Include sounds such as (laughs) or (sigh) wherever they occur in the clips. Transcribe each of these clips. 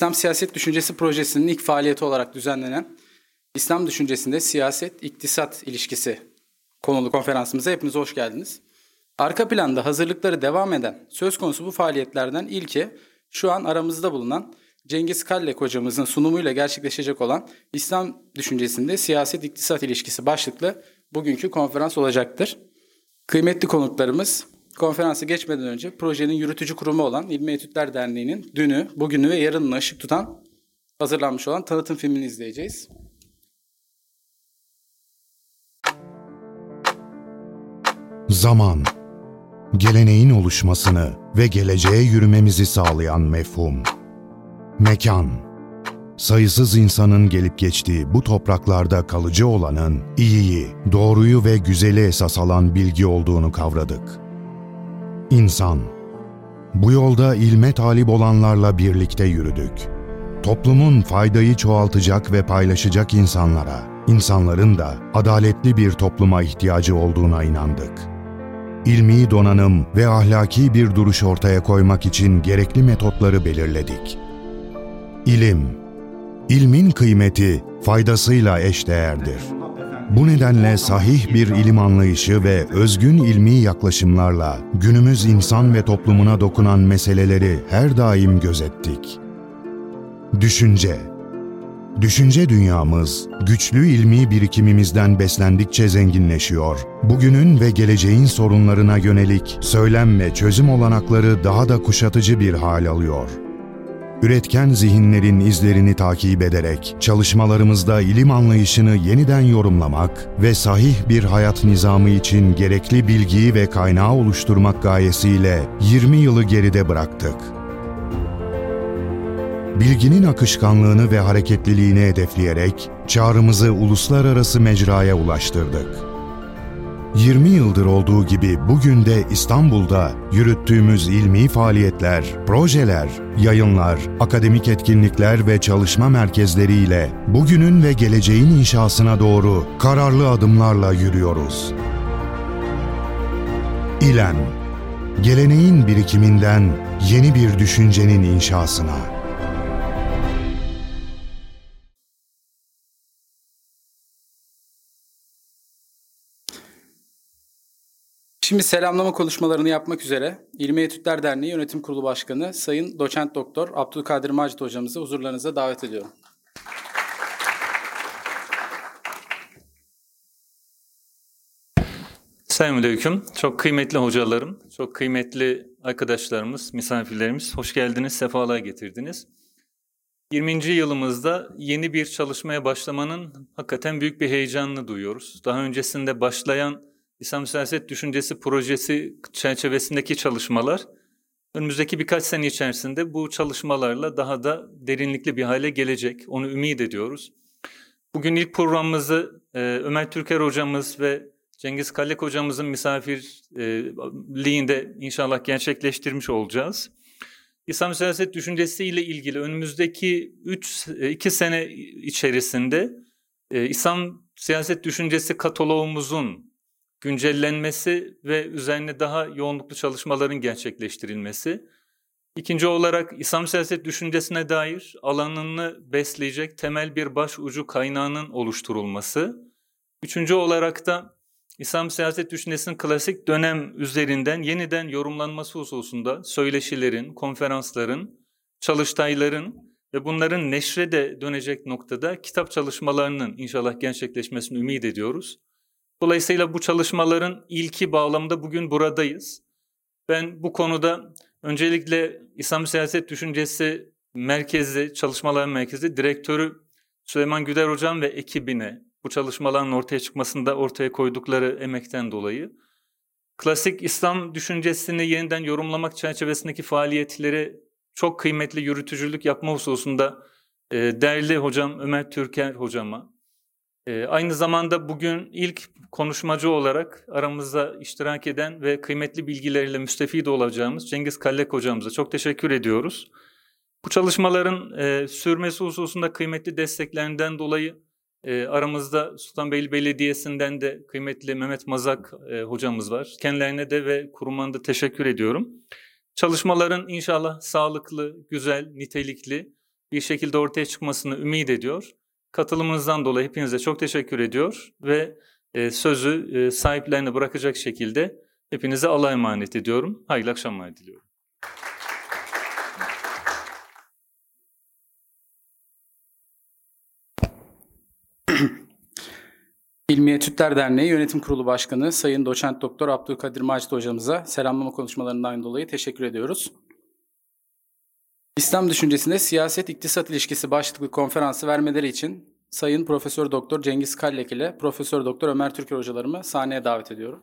İslam Siyaset Düşüncesi Projesi'nin ilk faaliyeti olarak düzenlenen İslam Düşüncesinde Siyaset-İktisat ilişkisi konulu konferansımıza hepiniz hoş geldiniz. Arka planda hazırlıkları devam eden söz konusu bu faaliyetlerden ilki şu an aramızda bulunan Cengiz Kallek hocamızın sunumuyla gerçekleşecek olan İslam Düşüncesinde Siyaset-İktisat ilişkisi başlıklı bugünkü konferans olacaktır. Kıymetli konuklarımız konferansı geçmeden önce projenin yürütücü kurumu olan İlmi Etütler Derneği'nin dünü, bugünü ve yarınını ışık tutan hazırlanmış olan tanıtım filmini izleyeceğiz. Zaman, geleneğin oluşmasını ve geleceğe yürümemizi sağlayan mefhum. Mekan, sayısız insanın gelip geçtiği bu topraklarda kalıcı olanın iyiyi, doğruyu ve güzeli esas alan bilgi olduğunu kavradık. İnsan, bu yolda ilme talip olanlarla birlikte yürüdük. Toplumun faydayı çoğaltacak ve paylaşacak insanlara, insanların da adaletli bir topluma ihtiyacı olduğuna inandık. İlmi donanım ve ahlaki bir duruş ortaya koymak için gerekli metotları belirledik. İlim, ilmin kıymeti faydasıyla eşdeğerdir. Bu nedenle sahih bir ilim anlayışı ve özgün ilmi yaklaşımlarla günümüz insan ve toplumuna dokunan meseleleri her daim gözettik. Düşünce Düşünce dünyamız, güçlü ilmi birikimimizden beslendikçe zenginleşiyor. Bugünün ve geleceğin sorunlarına yönelik söylem ve çözüm olanakları daha da kuşatıcı bir hal alıyor üretken zihinlerin izlerini takip ederek çalışmalarımızda ilim anlayışını yeniden yorumlamak ve sahih bir hayat nizamı için gerekli bilgiyi ve kaynağı oluşturmak gayesiyle 20 yılı geride bıraktık. Bilginin akışkanlığını ve hareketliliğini hedefleyerek çağrımızı uluslararası mecraya ulaştırdık. 20 yıldır olduğu gibi bugün de İstanbul'da yürüttüğümüz ilmi faaliyetler, projeler, yayınlar, akademik etkinlikler ve çalışma merkezleriyle bugünün ve geleceğin inşasına doğru kararlı adımlarla yürüyoruz. İlem, geleneğin birikiminden yeni bir düşüncenin inşasına. Şimdi selamlama konuşmalarını yapmak üzere İlmi Etütler Derneği Yönetim Kurulu Başkanı Sayın Doçent Doktor Abdülkadir Macit hocamızı huzurlarınıza davet ediyorum. Selamünaleyküm. Çok kıymetli hocalarım, çok kıymetli arkadaşlarımız, misafirlerimiz hoş geldiniz, sefalar getirdiniz. 20. yılımızda yeni bir çalışmaya başlamanın hakikaten büyük bir heyecanını duyuyoruz. Daha öncesinde başlayan İslam siyaset düşüncesi projesi çerçevesindeki çalışmalar önümüzdeki birkaç sene içerisinde bu çalışmalarla daha da derinlikli bir hale gelecek. Onu ümit ediyoruz. Bugün ilk programımızı e, Ömer Türker hocamız ve Cengiz Kallek hocamızın misafirliğinde inşallah gerçekleştirmiş olacağız. İslam siyaset düşüncesi ile ilgili önümüzdeki 3 2 sene içerisinde e, İslam siyaset düşüncesi kataloğumuzun güncellenmesi ve üzerine daha yoğunluklu çalışmaların gerçekleştirilmesi. İkinci olarak İslam siyaset düşüncesine dair alanını besleyecek temel bir baş ucu kaynağının oluşturulması. Üçüncü olarak da İslam siyaset düşüncesinin klasik dönem üzerinden yeniden yorumlanması hususunda söyleşilerin, konferansların, çalıştayların ve bunların neşre de dönecek noktada kitap çalışmalarının inşallah gerçekleşmesini ümit ediyoruz. Dolayısıyla bu çalışmaların ilki bağlamında bugün buradayız. Ben bu konuda öncelikle İslam siyaset düşüncesi merkezi, çalışmalar merkezi direktörü Süleyman Güder Hocam ve ekibine bu çalışmaların ortaya çıkmasında ortaya koydukları emekten dolayı klasik İslam düşüncesini yeniden yorumlamak çerçevesindeki faaliyetleri çok kıymetli yürütücülük yapma hususunda değerli hocam Ömer Türker hocama, e, aynı zamanda bugün ilk konuşmacı olarak aramızda iştirak eden ve kıymetli bilgileriyle müstefid olacağımız Cengiz Kallek hocamıza çok teşekkür ediyoruz. Bu çalışmaların e, sürmesi hususunda kıymetli desteklerinden dolayı e, aramızda Sultanbeyli Belediyesi'nden de kıymetli Mehmet Mazak e, hocamız var. Kendilerine de ve kurumuna da teşekkür ediyorum. Çalışmaların inşallah sağlıklı, güzel, nitelikli bir şekilde ortaya çıkmasını ümit ediyor. Katılımınızdan dolayı hepinize çok teşekkür ediyor ve e, sözü e, sahiplerine bırakacak şekilde hepinize Allah'a emanet ediyorum. Hayırlı akşamlar diliyorum. (clears throat) İlmi Etütler Derneği Yönetim Kurulu Başkanı Sayın Doçent Doktor Abdülkadir Macit hocamıza selamlama konuşmalarından dolayı teşekkür ediyoruz. İslam düşüncesinde siyaset iktisat ilişkisi başlıklı konferansı vermeleri için Sayın Profesör Doktor Cengiz Kallek ile Profesör Doktor Ömer Türker hocalarımı sahneye davet ediyorum.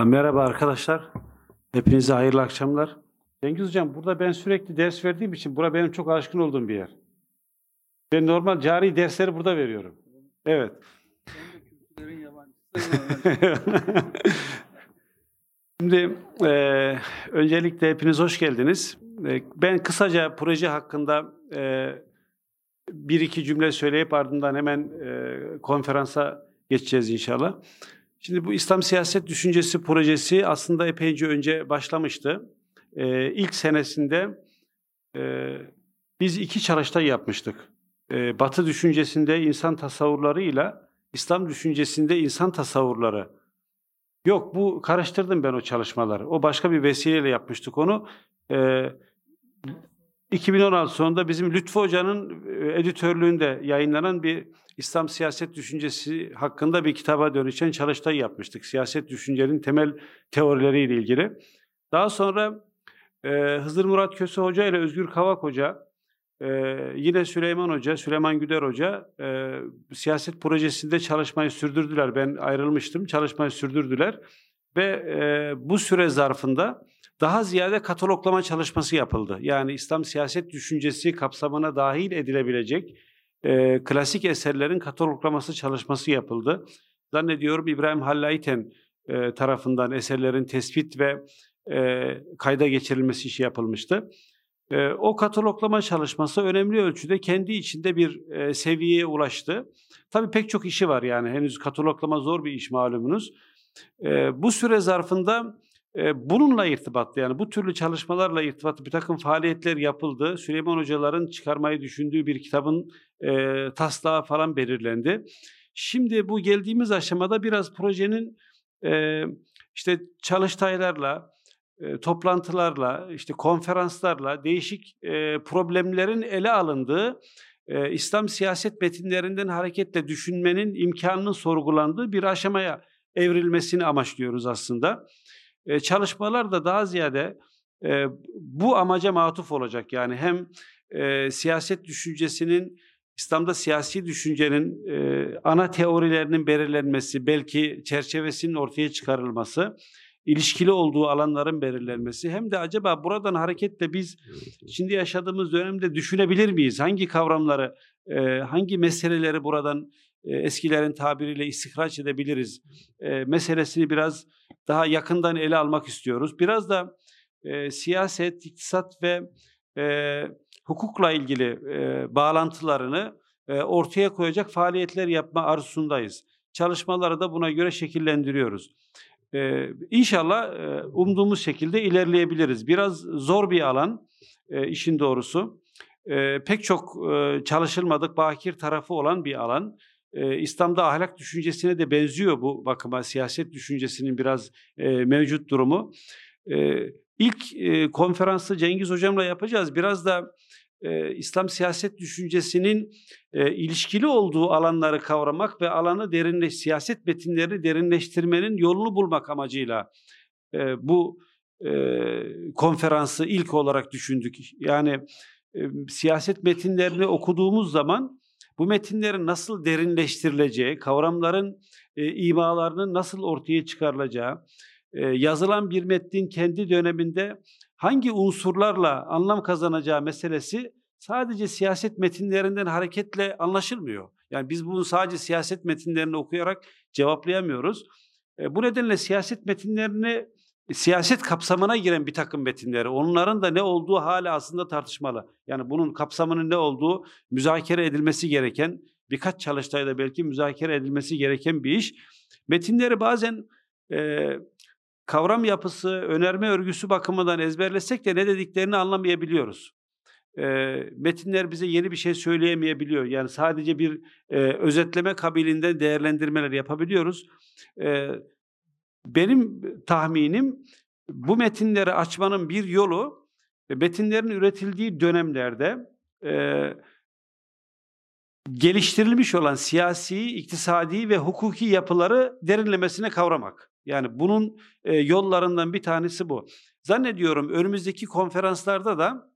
Ha, merhaba arkadaşlar. Hepinize hayırlı akşamlar. Cengiz Hocam burada ben sürekli ders verdiğim için bura benim çok alışkın olduğum bir yer. Ben normal cari dersleri burada veriyorum. Evet. Şimdi e, öncelikle hepiniz hoş geldiniz. E, ben kısaca proje hakkında e, bir iki cümle söyleyip ardından hemen e, konferansa geçeceğiz inşallah. Şimdi bu İslam siyaset düşüncesi projesi aslında epeyce önce başlamıştı. Ee, ilk senesinde e, biz iki çalıştay yapmıştık. Ee, Batı düşüncesinde insan tasavvurlarıyla İslam düşüncesinde insan tasavvurları. Yok bu karıştırdım ben o çalışmaları. O başka bir vesileyle yapmıştık onu. Ee, 2016 sonunda bizim Lütfü Hoca'nın e, editörlüğünde yayınlanan bir İslam siyaset düşüncesi hakkında bir kitaba dönüşen çalıştay yapmıştık. Siyaset düşüncenin temel teorileriyle ilgili. Daha sonra e, Hızır Murat Köse Hoca ile Özgür Kavak Hoca, e, yine Süleyman Hoca, Süleyman Güder Hoca e, siyaset projesinde çalışmayı sürdürdüler. Ben ayrılmıştım, çalışmayı sürdürdüler. Ve e, bu süre zarfında daha ziyade kataloglama çalışması yapıldı. Yani İslam siyaset düşüncesi kapsamına dahil edilebilecek e, klasik eserlerin kataloglaması çalışması yapıldı. Zannediyorum İbrahim Hallayten e, tarafından eserlerin tespit ve e, kayda geçirilmesi işi yapılmıştı. E, o kataloglama çalışması önemli ölçüde kendi içinde bir e, seviyeye ulaştı. Tabii pek çok işi var yani henüz kataloglama zor bir iş malumunuz. E, bu süre zarfında bununla irtibatlı yani bu türlü çalışmalarla irtibatlı bir takım faaliyetler yapıldı. Süleyman Hocaların çıkarmayı düşündüğü bir kitabın e, taslağı falan belirlendi. Şimdi bu geldiğimiz aşamada biraz projenin e, işte çalıştaylarla, e, toplantılarla, işte konferanslarla değişik e, problemlerin ele alındığı, e, İslam siyaset metinlerinden hareketle düşünmenin imkanının sorgulandığı bir aşamaya evrilmesini amaçlıyoruz aslında. E, çalışmalar da daha ziyade e, bu amaca matuf olacak. Yani hem e, siyaset düşüncesinin İslam'da siyasi düşüncenin e, ana teorilerinin belirlenmesi, belki çerçevesinin ortaya çıkarılması, ilişkili olduğu alanların belirlenmesi hem de acaba buradan hareketle biz şimdi yaşadığımız dönemde düşünebilir miyiz? Hangi kavramları, e, hangi meseleleri buradan e, eskilerin tabiriyle istihraç edebiliriz e, meselesini biraz daha yakından ele almak istiyoruz. Biraz da e, siyaset, iktisat ve e, hukukla ilgili e, bağlantılarını e, ortaya koyacak faaliyetler yapma arzusundayız. Çalışmaları da buna göre şekillendiriyoruz. E, inşallah e, umduğumuz şekilde ilerleyebiliriz. Biraz zor bir alan e, işin doğrusu. E, pek çok e, çalışılmadık bakir tarafı olan bir alan e, İslam'da ahlak düşüncesine de benziyor bu bakıma siyaset düşüncesinin biraz e, mevcut durumu. E, ilk e, konferansı Cengiz Hocam'la yapacağız. Biraz da e, İslam siyaset düşüncesinin e, ilişkili olduğu alanları kavramak ve alanı derinleş, siyaset metinlerini derinleştirmenin yolunu bulmak amacıyla e, bu e, konferansı ilk olarak düşündük. Yani e, siyaset metinlerini okuduğumuz zaman bu metinlerin nasıl derinleştirileceği, kavramların e, imalarının nasıl ortaya çıkarılacağı, e, yazılan bir metnin kendi döneminde hangi unsurlarla anlam kazanacağı meselesi sadece siyaset metinlerinden hareketle anlaşılmıyor. Yani biz bunu sadece siyaset metinlerini okuyarak cevaplayamıyoruz. E, bu nedenle siyaset metinlerini siyaset kapsamına giren bir takım metinleri. Onların da ne olduğu hala aslında tartışmalı. Yani bunun kapsamının ne olduğu müzakere edilmesi gereken, birkaç çalıştayda belki müzakere edilmesi gereken bir iş. Metinleri bazen e, kavram yapısı, önerme örgüsü bakımından ezberlesek de ne dediklerini anlamayabiliyoruz. E, metinler bize yeni bir şey söyleyemeyebiliyor. Yani sadece bir e, özetleme kabiliğinden değerlendirmeler yapabiliyoruz. E, benim tahminim bu metinleri açmanın bir yolu metinlerin üretildiği dönemlerde e, geliştirilmiş olan siyasi, iktisadi ve hukuki yapıları derinlemesine kavramak. Yani bunun e, yollarından bir tanesi bu. Zannediyorum önümüzdeki konferanslarda da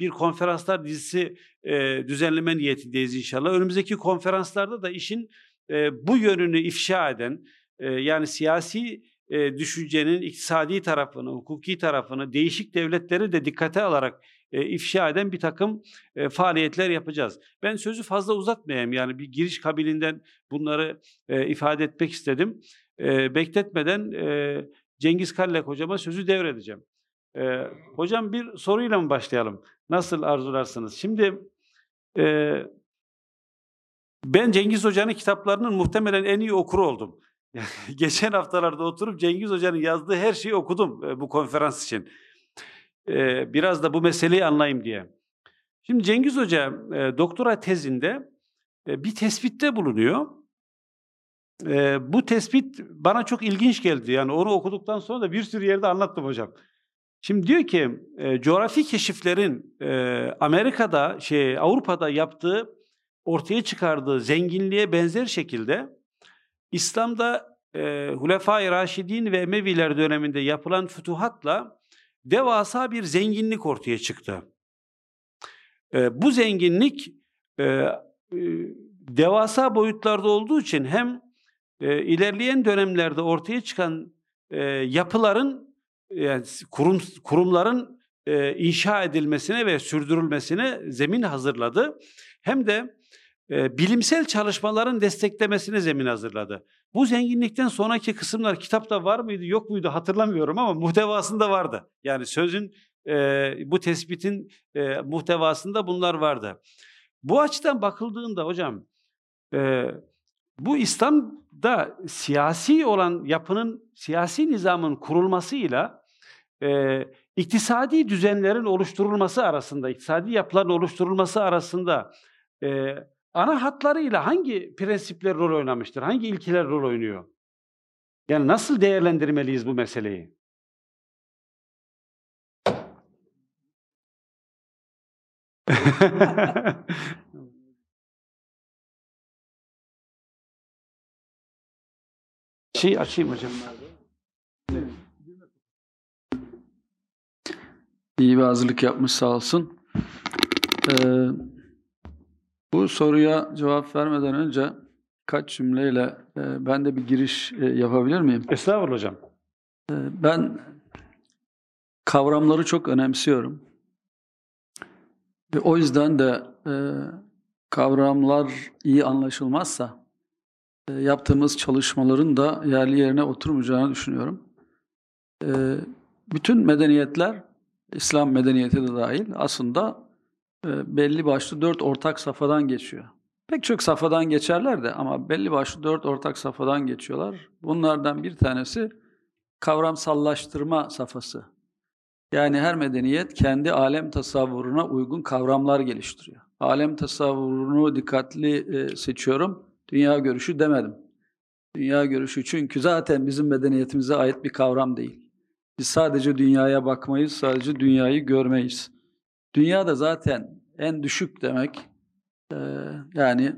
bir konferanslar dizisi e, düzenleme niyetindeyiz inşallah. Önümüzdeki konferanslarda da işin e, bu yönünü ifşa eden, yani siyasi düşüncenin iktisadi tarafını, hukuki tarafını, değişik devletleri de dikkate alarak ifşa eden bir takım faaliyetler yapacağız. Ben sözü fazla uzatmayayım yani bir giriş kabilinden bunları ifade etmek istedim. Bekletmeden Cengiz Kallek hocama sözü devredeceğim. Hocam bir soruyla mı başlayalım? Nasıl arzularsınız? Şimdi ben Cengiz Hoca'nın kitaplarının muhtemelen en iyi okuru oldum. (laughs) Geçen haftalarda oturup Cengiz Hoca'nın yazdığı her şeyi okudum e, bu konferans için. E, biraz da bu meseleyi anlayayım diye. Şimdi Cengiz Hoca e, doktora tezinde bir tespitte bulunuyor. Bu tespit bana çok ilginç geldi. Yani onu okuduktan sonra da bir sürü yerde anlattım hocam. Şimdi diyor ki coğrafi keşiflerin Amerika'da, şey Avrupa'da yaptığı, ortaya çıkardığı zenginliğe benzer şekilde İslam'da e, Hulefai Raşidin ve Emeviler döneminde yapılan fütuhatla devasa bir zenginlik ortaya çıktı. E, bu zenginlik e, e, devasa boyutlarda olduğu için hem e, ilerleyen dönemlerde ortaya çıkan e, yapıların yani kurum kurumların e, inşa edilmesine ve sürdürülmesine zemin hazırladı. Hem de e, bilimsel çalışmaların desteklemesine zemin hazırladı. Bu zenginlikten sonraki kısımlar kitapta var mıydı yok muydu hatırlamıyorum ama muhtevasında vardı. Yani sözün e, bu tespitin e, muhtevasında bunlar vardı. Bu açıdan bakıldığında hocam bu İslam'da siyasi olan yapının, siyasi nizamın kurulmasıyla iktisadi düzenlerin oluşturulması arasında, iktisadi yapıların oluşturulması arasında e, ana hatlarıyla hangi prensipler rol oynamıştır? Hangi ilkeler rol oynuyor? Yani nasıl değerlendirmeliyiz bu meseleyi? (laughs) şey açayım hocam. İyi bir hazırlık yapmış sağ olsun. Ee, bu soruya cevap vermeden önce kaç cümleyle e, ben de bir giriş e, yapabilir miyim? Estağfurullah hocam. E, ben kavramları çok önemsiyorum. Ve o yüzden de e, kavramlar iyi anlaşılmazsa e, yaptığımız çalışmaların da yerli yerine oturmayacağını düşünüyorum. E, bütün medeniyetler, İslam medeniyeti de dahil aslında belli başlı dört ortak safhadan geçiyor. Pek çok safhadan geçerler de ama belli başlı dört ortak safhadan geçiyorlar. Bunlardan bir tanesi kavramsallaştırma safhası. Yani her medeniyet kendi alem tasavvuruna uygun kavramlar geliştiriyor. Alem tasavvurunu dikkatli e, seçiyorum. Dünya görüşü demedim. Dünya görüşü çünkü zaten bizim medeniyetimize ait bir kavram değil. Biz sadece dünyaya bakmayız, sadece dünyayı görmeyiz. Dünya da zaten en düşük demek. Ee, yani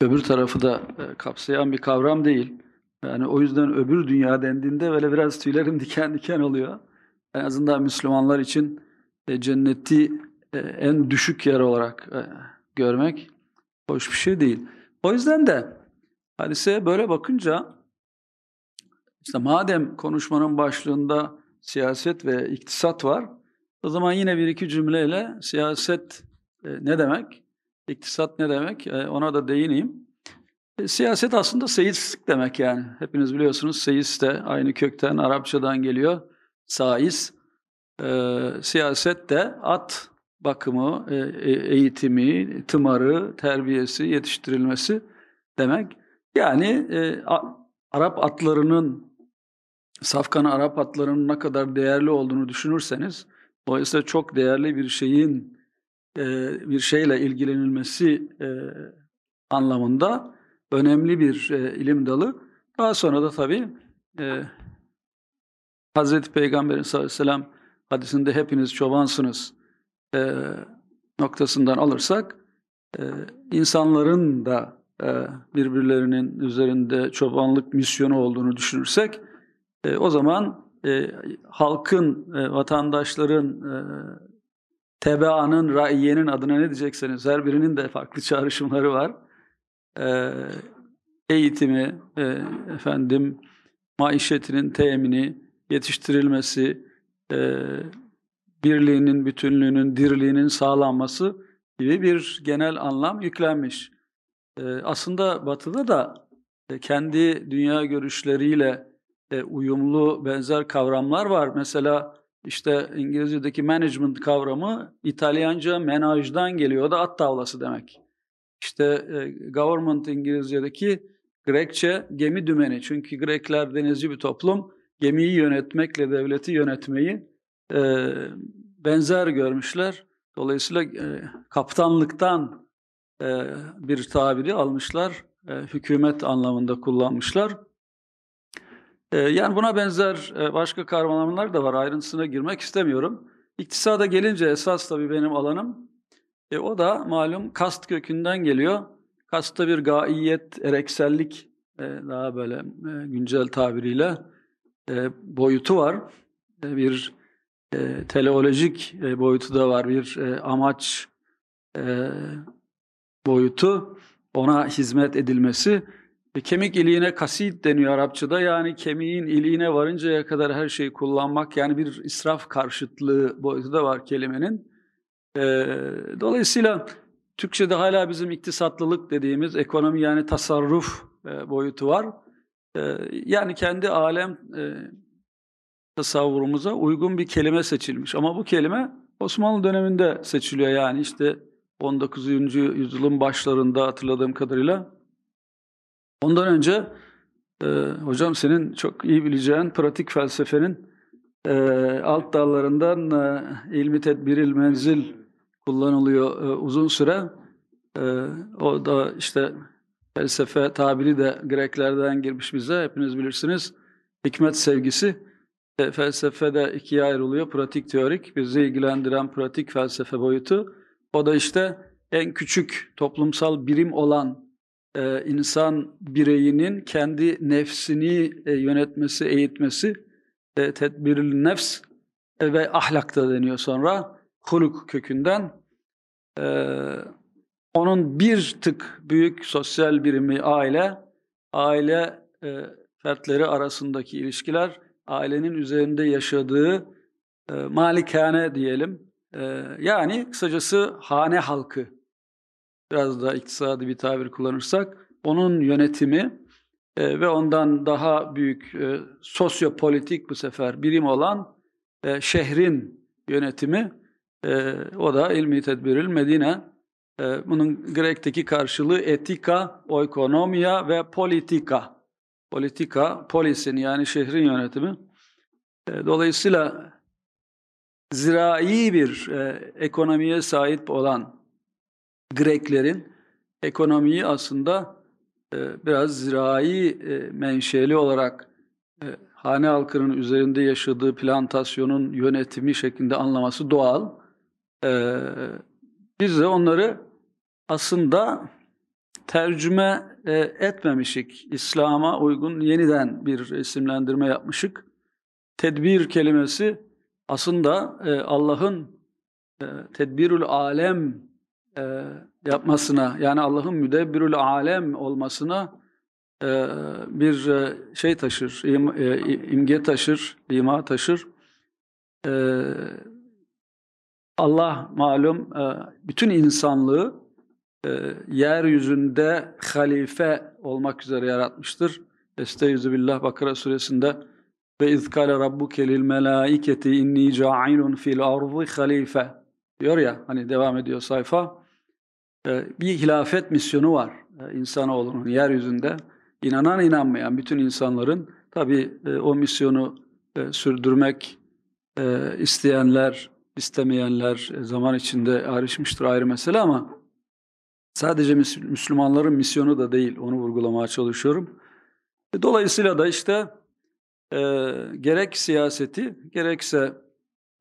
öbür tarafı da e, kapsayan bir kavram değil. Yani o yüzden öbür dünya dendiğinde böyle biraz tüylerim (laughs) diken diken oluyor. En azından Müslümanlar için e, cenneti e, en düşük yer olarak e, görmek hoş bir şey değil. O yüzden de hadise böyle bakınca işte madem konuşmanın başlığında siyaset ve iktisat var, o zaman yine bir iki cümleyle siyaset e, ne demek, iktisat ne demek e, ona da değineyim. E, siyaset aslında seyislik demek yani. Hepiniz biliyorsunuz seyis de aynı kökten Arapçadan geliyor. Saiz. Siyaset de at bakımı, eğitimi, tımarı, terbiyesi, yetiştirilmesi demek. Yani Arap atlarının, safkan Arap atlarının ne kadar değerli olduğunu düşünürseniz, dolayısıyla çok değerli bir şeyin e, bir şeyle ilgilenilmesi e, anlamında önemli bir e, ilim dalı. Daha sonra da tabii Hazreti Peygamber'in sallallahu aleyhi ve sellem hadisinde hepiniz çobansınız noktasından alırsak insanların da birbirlerinin üzerinde çobanlık misyonu olduğunu düşünürsek o zaman e, halkın, e, vatandaşların, e, tebaanın, raiyenin adına ne diyecekseniz her birinin de farklı (laughs) çağrışımları var. E, eğitimi, e, efendim maişetinin temini, yetiştirilmesi, e, birliğinin, bütünlüğünün, dirliğinin sağlanması gibi bir genel anlam yüklenmiş. E, aslında Batı'da da e, kendi dünya görüşleriyle e, uyumlu benzer kavramlar var. Mesela işte İngilizce'deki management kavramı İtalyanca menajdan geliyor. O da at tavlası demek. İşte e, government İngilizce'deki Grekçe gemi dümeni. Çünkü Grekler denizci bir toplum. Gemiyi yönetmekle devleti yönetmeyi e, benzer görmüşler. Dolayısıyla e, kaptanlıktan e, bir tabiri almışlar. E, hükümet anlamında kullanmışlar. E, yani buna benzer e, başka kavramlar da var. Ayrıntısına girmek istemiyorum. İktisada gelince esas tabii benim alanım. E, o da malum kast kökünden geliyor. Kastta bir gaiyet, ereksellik e, daha böyle e, güncel tabiriyle boyutu var. Bir teleolojik boyutu da var. Bir amaç boyutu. Ona hizmet edilmesi. E, kemik iliğine kasid deniyor Arapçada. Yani kemiğin iliğine varıncaya kadar her şeyi kullanmak. Yani bir israf karşıtlığı boyutu da var kelimenin. E, dolayısıyla Türkçe'de hala bizim iktisatlılık dediğimiz ekonomi yani tasarruf e, boyutu var. E, yani kendi alem e, tasavvurumuza uygun bir kelime seçilmiş. Ama bu kelime Osmanlı döneminde seçiliyor yani işte 19. yüzyılın başlarında hatırladığım kadarıyla. Ondan önce e, hocam senin çok iyi bileceğin pratik felsefenin e, alt dallarından e, ilmi tedbiril menzil kullanılıyor e, uzun süre. E, o da işte felsefe tabiri de Greklerden girmiş bize hepiniz bilirsiniz. Hikmet sevgisi e, felsefede ikiye ayrılıyor. Pratik teorik, bizi ilgilendiren pratik felsefe boyutu. O da işte en küçük toplumsal birim olan e, insan bireyinin kendi nefsini e, yönetmesi, eğitmesi, e, tedbiril nefs e, ve ahlakta deniyor sonra. Huluk kökünden. E, onun bir tık büyük sosyal birimi aile, aile e, fertleri arasındaki ilişkiler, ailenin üzerinde yaşadığı e, malikane diyelim. E, yani kısacası hane halkı, biraz da iktisadi bir tabir kullanırsak, onun yönetimi e, ve ondan daha büyük e, sosyopolitik bu sefer birim olan e, şehrin yönetimi, e, o da ilmi tedbiril Medine. E, bunun Grek'teki karşılığı etika, oikonomia ve politika. Politika, polisin yani şehrin yönetimi. E, dolayısıyla zirai bir e, ekonomiye sahip olan Greklerin ekonomiyi aslında e, biraz zirai e, menşeli olarak e, hane halkının üzerinde yaşadığı plantasyonun yönetimi şeklinde anlaması doğal. E, biz de onları aslında tercüme e, etmemişik. İslam'a uygun yeniden bir isimlendirme yapmışık. Tedbir kelimesi aslında e, Allah'ın e, tedbirül alem e, yapmasına yani Allah'ın müdebbirül alem olmasına e, bir e, şey taşır, im, e, imge taşır, ima taşır. E, Allah malum e, bütün insanlığı e, yeryüzünde halife olmak üzere yaratmıştır. Estaizu billah Bakara suresinde ve izkale rabbuke lil melaiketi inni ca'ilun fil ardı halife diyor ya hani devam ediyor sayfa. E, bir hilafet misyonu var e, insanoğlunun yeryüzünde. İnanan inanmayan bütün insanların tabi e, o misyonu e, sürdürmek isteyenler, istemeyenler zaman içinde ayrışmıştır ayrı mesele ama sadece Müslümanların misyonu da değil onu vurgulamaya çalışıyorum. Dolayısıyla da işte gerek siyaseti gerekse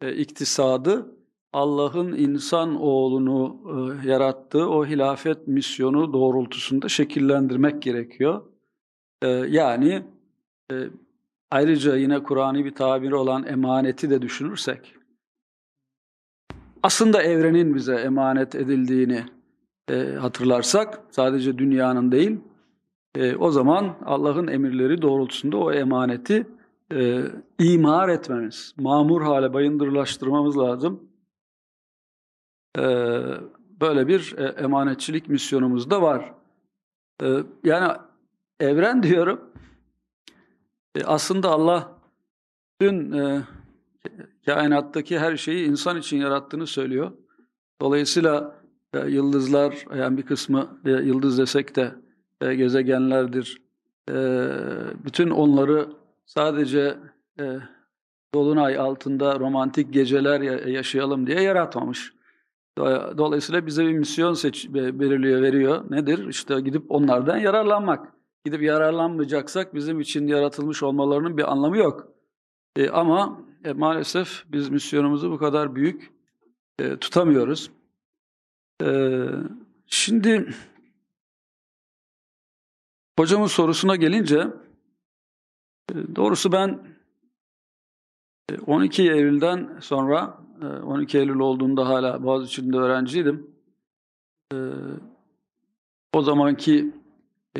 e, iktisadı Allah'ın insan oğlunu e, yarattığı o hilafet misyonu doğrultusunda şekillendirmek gerekiyor. E, yani e, ayrıca yine Kur'an'ı bir tabir olan emaneti de düşünürsek aslında evrenin bize emanet edildiğini e, hatırlarsak sadece dünyanın değil e, o zaman Allah'ın emirleri doğrultusunda o emaneti e, imar etmemiz, mamur hale bayındırlaştırmamız lazım. E, böyle bir e, emanetçilik misyonumuz da var. E, yani evren (laughs) diyorum, e, aslında Allah dün e, kainattaki her şeyi insan için yarattığını söylüyor. Dolayısıyla e, yıldızlar, yani bir kısmı e, yıldız desek de e, gezegenlerdir. E, bütün onları sadece e, dolunay altında romantik geceler yaşayalım diye yaratmamış. Dolayısıyla bize bir misyon seç belirliyor, veriyor. Nedir? İşte gidip onlardan yararlanmak. Gidip yararlanmayacaksak bizim için yaratılmış olmalarının bir anlamı yok. E, ama e, maalesef biz misyonumuzu bu kadar büyük e, tutamıyoruz. E, şimdi hocamın sorusuna gelince e, doğrusu ben 12 e, Eylül'den sonra 12 e, Eylül olduğunda hala Boğaziçi'nde öğrenciydim. O zamanki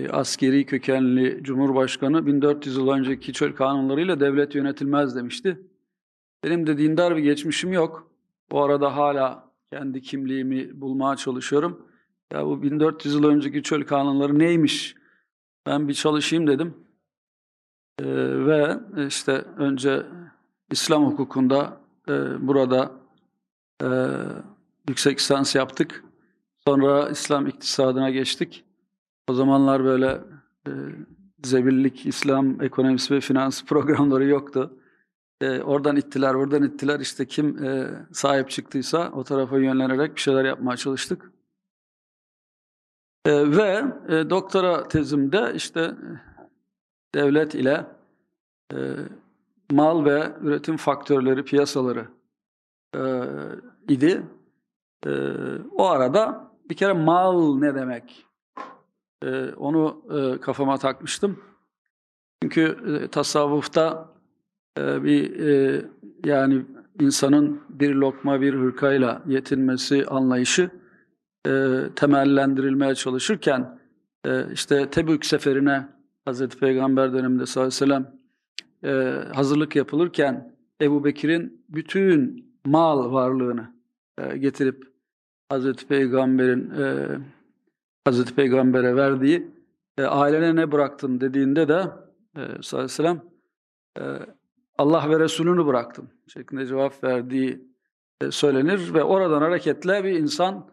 askeri kökenli Cumhurbaşkanı 1400 yıl önceki çöl kanunlarıyla devlet yönetilmez demişti. Benim de dindar bir geçmişim yok. Bu arada hala kendi kimliğimi bulmaya çalışıyorum. Ya bu 1400 yıl önceki çöl kanunları neymiş? Ben bir çalışayım dedim. Ee, ve işte önce İslam hukukunda e, burada e, yüksek lisans yaptık. Sonra İslam iktisadına geçtik. O zamanlar böyle e, zebillik, İslam ekonomisi ve finans (laughs) programları yoktu. E, oradan ittiler, oradan ittiler. İşte kim e, sahip çıktıysa o tarafa yönlenerek bir şeyler yapmaya çalıştık. E, ve e, doktora tezimde işte devlet ile e, mal ve üretim faktörleri, piyasaları e, idi. E, o arada bir kere mal ne demek? E, onu e, kafama takmıştım. Çünkü e, tasavvufta e, bir e, yani insanın bir lokma bir hırkayla yetinmesi anlayışı e, temellendirilmeye çalışırken e, işte Tebük seferine Hazreti Peygamber döneminde sallallahu aleyhi ve sellem e, hazırlık yapılırken Ebu Bekir'in bütün mal varlığını e, getirip Hazreti Peygamber'in e, Hazreti Peygamber'e verdiği e, ailene ne bıraktın dediğinde de e, sallallahu aleyhi ve sellem e, Allah ve Resulünü bıraktım şeklinde cevap verdiği e, söylenir ve oradan hareketle bir insan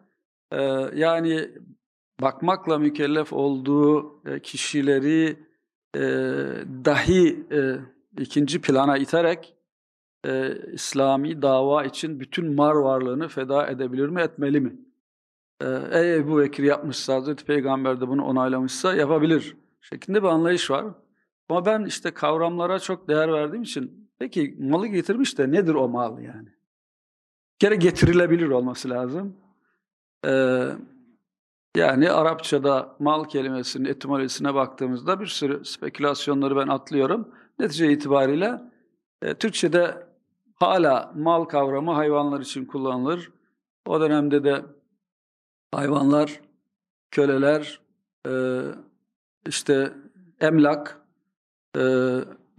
e, yani bakmakla mükellef olduğu e, kişileri dahi ikinci plana iterek İslami dava için bütün mar varlığını feda edebilir mi, etmeli mi? Ey Ebu Bekir yapmışsa, Hazreti Peygamber de bunu onaylamışsa yapabilir şeklinde bir anlayış var. Ama ben işte kavramlara çok değer verdiğim için peki malı getirmiş de nedir o mal yani? Bir kere getirilebilir olması lazım. Ee, yani Arapçada mal kelimesinin etimolojisine baktığımızda bir sürü spekülasyonları ben atlıyorum. Netice itibariyle e, Türkçe'de hala mal kavramı hayvanlar için kullanılır. O dönemde de hayvanlar, köleler, e, işte emlak, ee,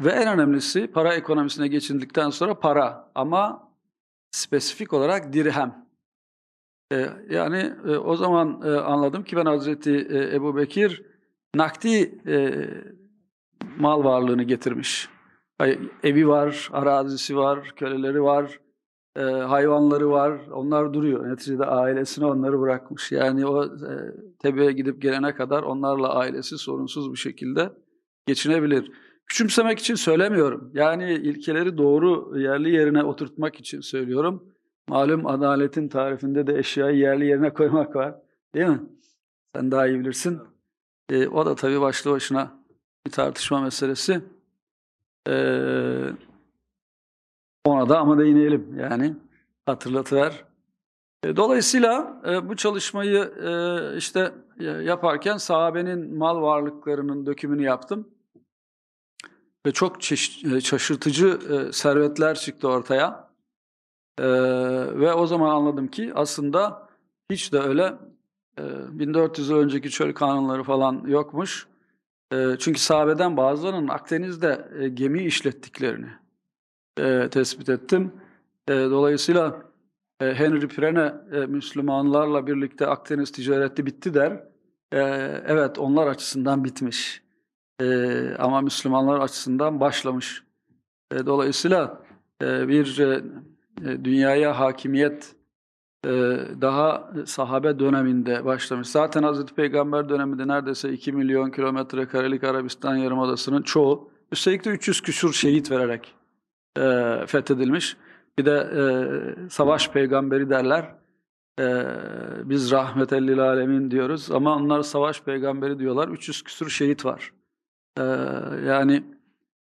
ve en önemlisi para ekonomisine geçildikten sonra para ama spesifik olarak dirhem. E, yani e, o zaman e, anladım ki ben Hazreti e, Ebu Bekir nakdi e, mal varlığını getirmiş. Evi var, arazisi var, köleleri var, e, hayvanları var. Onlar duruyor. Neticede ailesine onları bırakmış. Yani o e, tebeye gidip gelene kadar onlarla ailesi sorunsuz bir şekilde geçinebilir. Küçümsemek için söylemiyorum. Yani ilkeleri doğru yerli yerine oturtmak için söylüyorum. Malum adaletin tarifinde de eşyayı yerli yerine koymak var. Değil mi? Sen daha iyi bilirsin. E, o da tabii başlı başına bir tartışma meselesi. Ee, ona da ama değinelim yani hatırlatıver. E, Dolayısıyla e, bu çalışmayı e, işte yaparken sahabenin mal varlıklarının dökümünü yaptım. Ve çok şaşırtıcı servetler çıktı ortaya. Ve o zaman anladım ki aslında hiç de öyle e, 1400 yıl önceki çöl kanunları falan yokmuş. E, Çünkü sahabeden bazılarının Akdeniz'de e, gemi işlettiklerini e, tespit ettim. E, Dolayısıyla Henry Pirene Müslümanlarla birlikte Akdeniz ticareti bitti der. Evet onlar açısından bitmiş. Ama Müslümanlar açısından başlamış. Dolayısıyla bir dünyaya hakimiyet daha sahabe döneminde başlamış. Zaten Hazreti Peygamber döneminde neredeyse 2 milyon kilometre karelik Arabistan Yarımadası'nın çoğu üstelik de 300 küsur şehit vererek e, fethedilmiş. Bir de e, savaş peygamberi derler. E, biz rahmetellil alemin diyoruz ama onlar savaş peygamberi diyorlar. 300 küsur şehit var. E, yani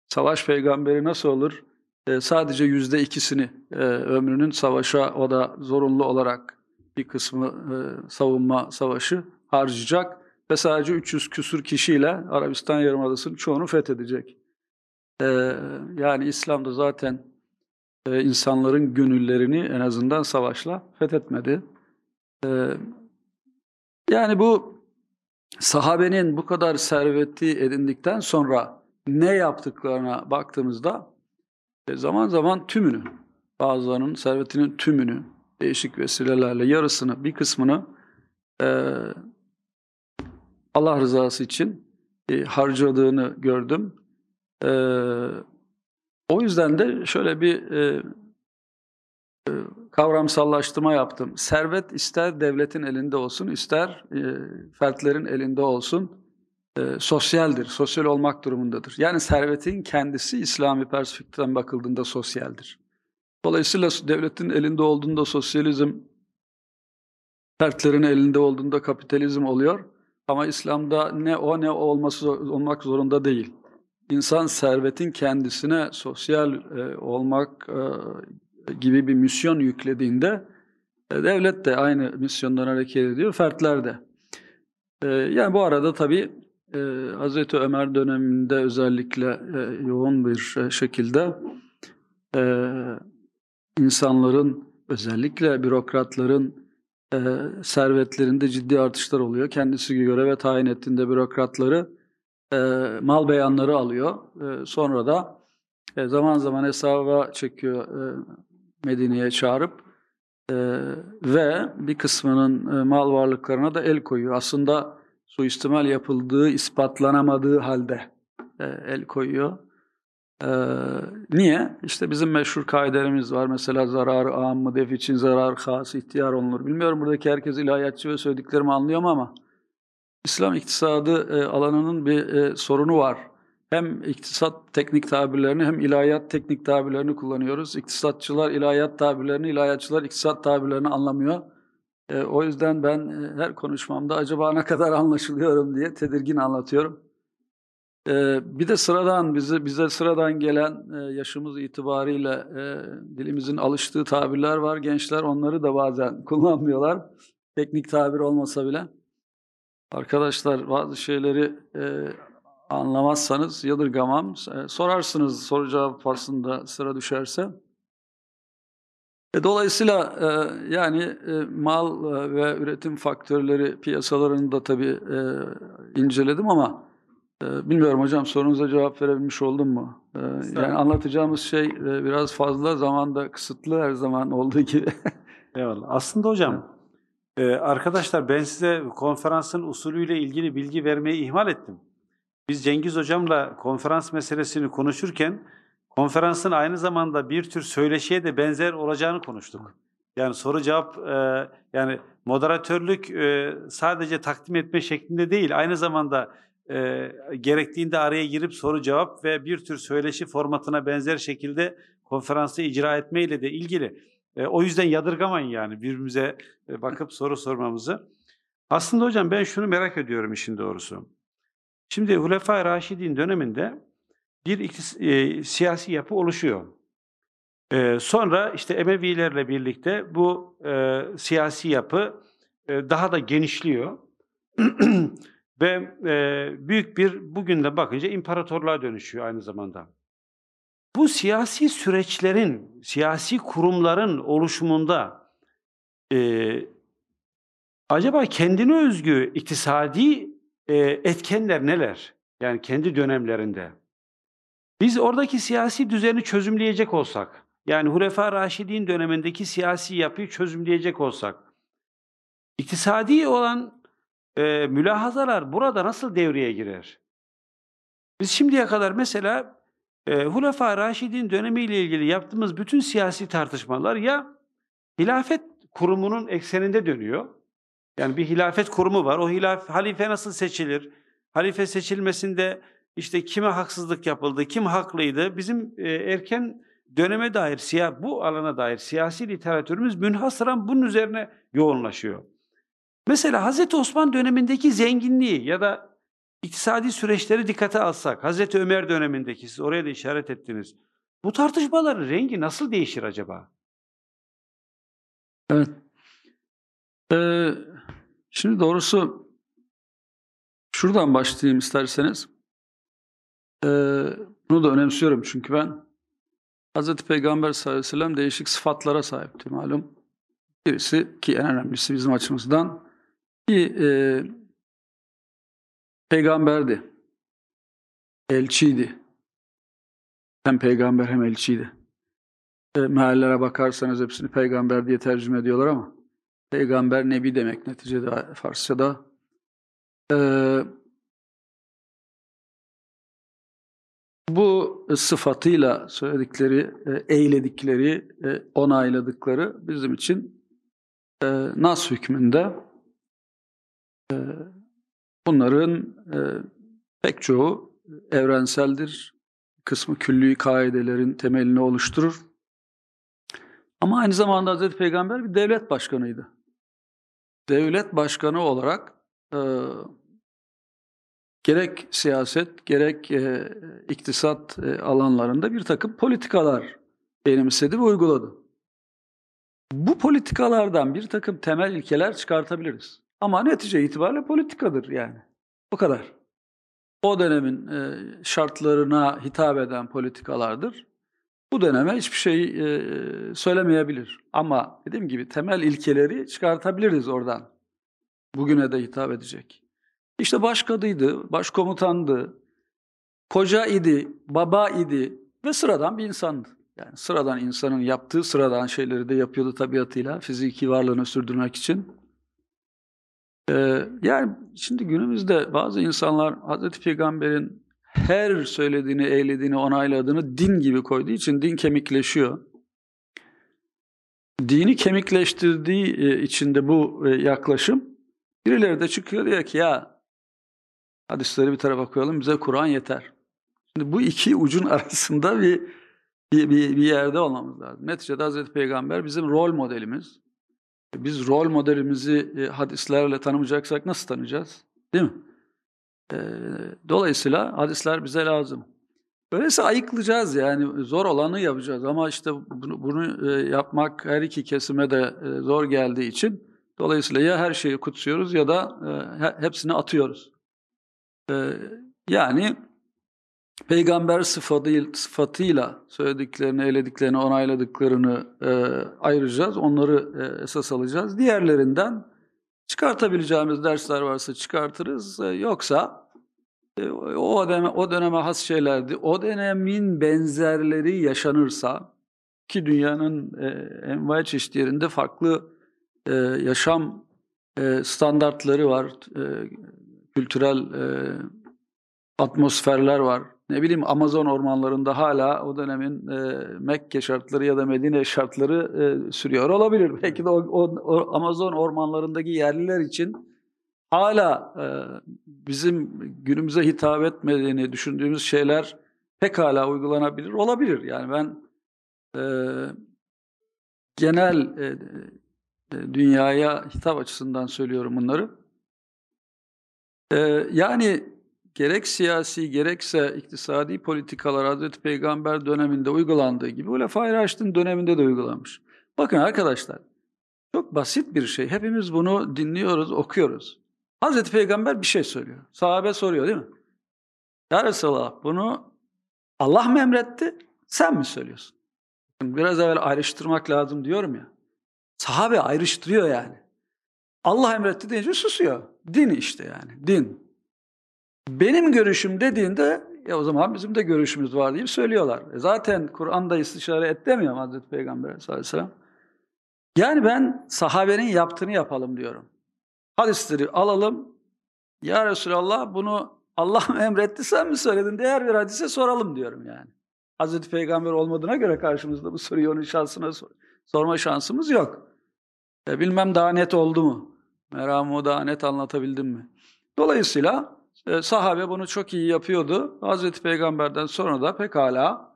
savaş peygamberi nasıl olur? E, sadece yüzde ikisini e, ömrünün savaşa o da zorunlu olarak bir kısmı e, savunma savaşı harcayacak ve sadece 300 küsur kişiyle Arabistan Yarımadası'nın çoğunu fethedecek. Yani İslam'da zaten insanların gönüllerini en azından savaşla fethetmedi. Yani bu sahabenin bu kadar serveti edindikten sonra ne yaptıklarına baktığımızda zaman zaman tümünü, bazılarının servetinin tümünü, değişik vesilelerle yarısını, bir kısmını e, Allah rızası için e, harcadığını gördüm. E, o yüzden de şöyle bir e, e, kavramsallaştırma yaptım. Servet ister devletin elinde olsun, ister e, fertlerin elinde olsun, e, sosyaldir, sosyal olmak durumundadır. Yani servetin kendisi İslami perspektiften bakıldığında sosyaldir. Dolayısıyla devletin elinde olduğunda sosyalizm, fertlerin elinde olduğunda kapitalizm oluyor. Ama İslam'da ne o ne o olması olmak zorunda değil. İnsan servetin kendisine sosyal e, olmak e, gibi bir misyon yüklediğinde e, devlet de aynı misyondan hareket ediyor, fertler de. E, yani bu arada tabii e, Hazreti Ömer döneminde özellikle e, yoğun bir e, şekilde e, insanların özellikle bürokratların e, servetlerinde ciddi artışlar oluyor. Kendisi göreve tayin ettiğinde bürokratları e, mal beyanları alıyor. E, sonra da e, zaman zaman hesaba çekiyor e, Medine'ye çağırıp e, ve bir kısmının e, mal varlıklarına da el koyuyor. Aslında suistimal yapıldığı ispatlanamadığı halde e, el koyuyor. E, niye? İşte bizim meşhur kaidelerimiz var. Mesela zararı ammı def için zarar has ihtiyar olunur. Bilmiyorum buradaki herkes ilahiyatçı ve söylediklerimi anlıyor ama İslam iktisadı e, alanının bir e, sorunu var. Hem iktisat teknik tabirlerini hem ilahiyat teknik tabirlerini kullanıyoruz. İktisatçılar ilahiyat tabirlerini, ilahiyatçılar iktisat tabirlerini anlamıyor. E, o yüzden ben e, her konuşmamda acaba ne kadar anlaşılıyorum diye tedirgin anlatıyorum. E, bir de sıradan bize bize sıradan gelen e, yaşımız itibariyle e, dilimizin alıştığı tabirler var. Gençler onları da bazen (laughs) kullanmıyorlar. Teknik tabir olmasa bile. Arkadaşlar bazı şeyleri e, anlamazsanız yadırgamam. E, sorarsınız soru cevap faslında sıra düşerse. E, dolayısıyla e, yani e, mal ve üretim faktörleri piyasalarını da tabii inceledim ama bilmiyorum hocam sorunuza cevap verebilmiş oldum mu? Yani anlatacağımız şey biraz fazla zamanda kısıtlı her zaman olduğu gibi. (laughs) Eyvallah. Aslında hocam arkadaşlar ben size konferansın usulüyle ilgili bilgi vermeyi ihmal ettim. Biz Cengiz Hocam'la konferans meselesini konuşurken konferansın aynı zamanda bir tür söyleşiye de benzer olacağını konuştuk. Yani soru cevap e, yani moderatörlük e, sadece takdim etme şeklinde değil aynı zamanda e, gerektiğinde araya girip soru cevap ve bir tür söyleşi formatına benzer şekilde konferansı icra etmeyle de ilgili. E, o yüzden yadırgamayın yani birbirimize e, bakıp soru sormamızı. Aslında hocam ben şunu merak ediyorum işin doğrusu. Şimdi Hulefai Raşidin döneminde bir iktis- e, siyasi yapı oluşuyor. E, sonra işte Emevilerle birlikte bu e, siyasi yapı e, daha da genişliyor. (clears throat) Ve e, büyük bir bugün de bakınca imparatorluğa dönüşüyor aynı zamanda. Bu siyasi süreçlerin, siyasi kurumların oluşumunda e, acaba kendine özgü iktisadi e, etkenler neler? Yani kendi dönemlerinde. Biz oradaki siyasi düzeni çözümleyecek olsak, yani Hulefa Raşidin dönemindeki siyasi yapıyı çözümleyecek olsak, iktisadi olan e, mülahazalar burada nasıl devreye girer? Biz şimdiye kadar mesela e, Hulefai Raşidin dönemiyle ilgili yaptığımız bütün siyasi tartışmalar ya hilafet kurumunun ekseninde dönüyor. Yani bir hilafet kurumu var. O hilaf, halife nasıl seçilir? Halife seçilmesinde işte kime haksızlık yapıldı, kim haklıydı? Bizim e, erken döneme dair, siyah, bu alana dair siyasi literatürümüz münhasıran bunun üzerine yoğunlaşıyor. Mesela Hazreti Osman dönemindeki zenginliği ya da iktisadi süreçleri dikkate alsak, Hazreti Ömer dönemindeki, siz oraya da işaret ettiniz. Bu tartışmaların rengi nasıl değişir acaba? Evet. Ee, şimdi doğrusu şuradan başlayayım isterseniz. Ee, bunu da önemsiyorum çünkü ben Hazreti Peygamber sallallahu aleyhi ve sellem değişik sıfatlara sahipti malum. Birisi ki en önemlisi bizim açımızdan bir e, peygamberdi. Elçiydi. Hem peygamber hem elçiydi. E, meallere bakarsanız hepsini peygamber diye tercüme ediyorlar ama peygamber nebi demek neticede Farsçada. Ee, bu sıfatıyla söyledikleri, e, eyledikleri, e, onayladıkları bizim için e, nas hükmünde bunların pek çoğu evrenseldir. Kısmı külli kaidelerin temelini oluşturur. Ama aynı zamanda Hazreti Peygamber bir devlet başkanıydı. Devlet başkanı olarak gerek siyaset gerek e, iktisat e, alanlarında bir takım politikalar benimsedi ve uyguladı. Bu politikalardan bir takım temel ilkeler çıkartabiliriz. Ama netice itibariyle politikadır yani. Bu kadar. O dönemin e, şartlarına hitap eden politikalardır. Bu döneme hiçbir şey e, söylemeyebilir. Ama dediğim gibi temel ilkeleri çıkartabiliriz oradan. Bugüne de hitap edecek. İşte başkadıydı, başkomutandı, koca idi, baba idi ve sıradan bir insandı. Yani sıradan insanın yaptığı sıradan şeyleri de yapıyordu tabiatıyla fiziki varlığını sürdürmek için. Ee, yani şimdi günümüzde bazı insanlar Hazreti Peygamber'in her söylediğini, eylediğini, onayladığını din gibi koyduğu için din kemikleşiyor. Dini kemikleştirdiği e, için de bu e, yaklaşım birileri de çıkıyor diyor ki ya hadisleri bir tarafa koyalım bize Kur'an yeter. Şimdi bu iki ucun (laughs) arasında bir, bir, bir, bir yerde olmamız lazım. Neticede Hazreti Peygamber bizim rol modelimiz. Biz rol modelimizi e, hadislerle tanımayacaksak nasıl tanıyacağız? Değil mi? Dolayısıyla hadisler bize lazım. Öyleyse ayıklayacağız yani zor olanı yapacağız ama işte bunu, bunu yapmak her iki kesime de zor geldiği için dolayısıyla ya her şeyi kutsuyoruz ya da hepsini atıyoruz. Yani peygamber sıfatıyla, sıfatıyla söylediklerini, eylediklerini, onayladıklarını ayıracağız. Onları esas alacağız. Diğerlerinden çıkartabileceğimiz dersler varsa çıkartırız. Yoksa o döneme, o döneme has şeylerdi. O dönemin benzerleri yaşanırsa ki dünyanın e, envai çeşit yerinde farklı e, yaşam e, standartları var, e, kültürel e, atmosferler var. Ne bileyim Amazon ormanlarında hala o dönemin e, Mekke şartları ya da Medine şartları e, sürüyor olabilir. Belki de o, o, o Amazon ormanlarındaki yerliler için hala e, bizim günümüze hitap etmediğini düşündüğümüz şeyler pekala uygulanabilir olabilir. Yani ben e, genel e, e, dünyaya hitap açısından söylüyorum bunları. E, yani gerek siyasi gerekse iktisadi politikalar Hazreti Peygamber döneminde uygulandığı gibi Ulefai Raşid'in döneminde de uygulanmış. Bakın arkadaşlar çok basit bir şey. Hepimiz bunu dinliyoruz, okuyoruz. Hazreti Peygamber bir şey söylüyor. Sahabe soruyor değil mi? Ya Resulallah bunu Allah mı emretti, sen mi söylüyorsun? Biraz evvel ayrıştırmak lazım diyorum ya. Sahabe ayrıştırıyor yani. Allah emretti deyince susuyor. Din işte yani, din. Benim görüşüm dediğinde ya o zaman bizim de görüşümüz var deyip söylüyorlar. E zaten Kur'an'da istişare et demiyor Hazreti Peygamber sallallahu aleyhi ve sellem. Yani ben sahabenin yaptığını yapalım diyorum. Hadisleri alalım. Ya Resulallah bunu Allah mı (laughs) emretti sen mi söyledin? Diğer bir hadise soralım diyorum yani. Hazreti Peygamber olmadığına göre karşımızda bu soruyu onun şansına sor sorma şansımız yok. E bilmem daha net oldu mu? Meramı daha net anlatabildim mi? Dolayısıyla e, sahabe bunu çok iyi yapıyordu. Hazreti Peygamber'den sonra da pekala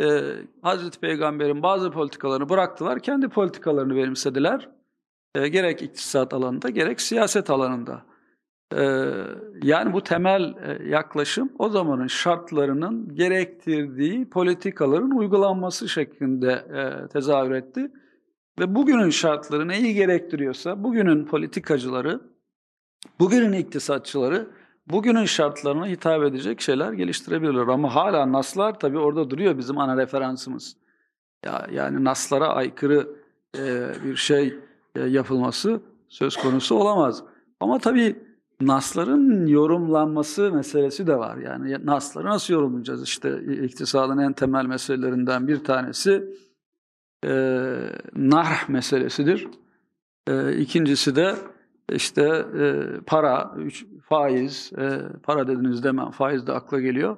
e, Hazreti Peygamber'in bazı politikalarını bıraktılar, kendi politikalarını benimsediler. E, gerek iktisat alanında gerek siyaset alanında. E, yani bu temel e, yaklaşım o zamanın şartlarının gerektirdiği politikaların uygulanması şeklinde e, tezahür etti. Ve bugünün şartları neyi gerektiriyorsa bugünün politikacıları, bugünün iktisatçıları bugünün şartlarına hitap edecek şeyler geliştirebilirler. Ama hala naslar tabii orada duruyor bizim ana referansımız. Ya, yani naslara aykırı e, bir şey e, yapılması söz konusu olamaz. Ama tabii nasların yorumlanması meselesi de var. Yani nasları nasıl yorumlayacağız? İşte iktisadın en temel meselelerinden bir tanesi e, narh meselesidir. E, ikincisi de işte e, para, üç, faiz, e, para dediniz demem, faiz de akla geliyor.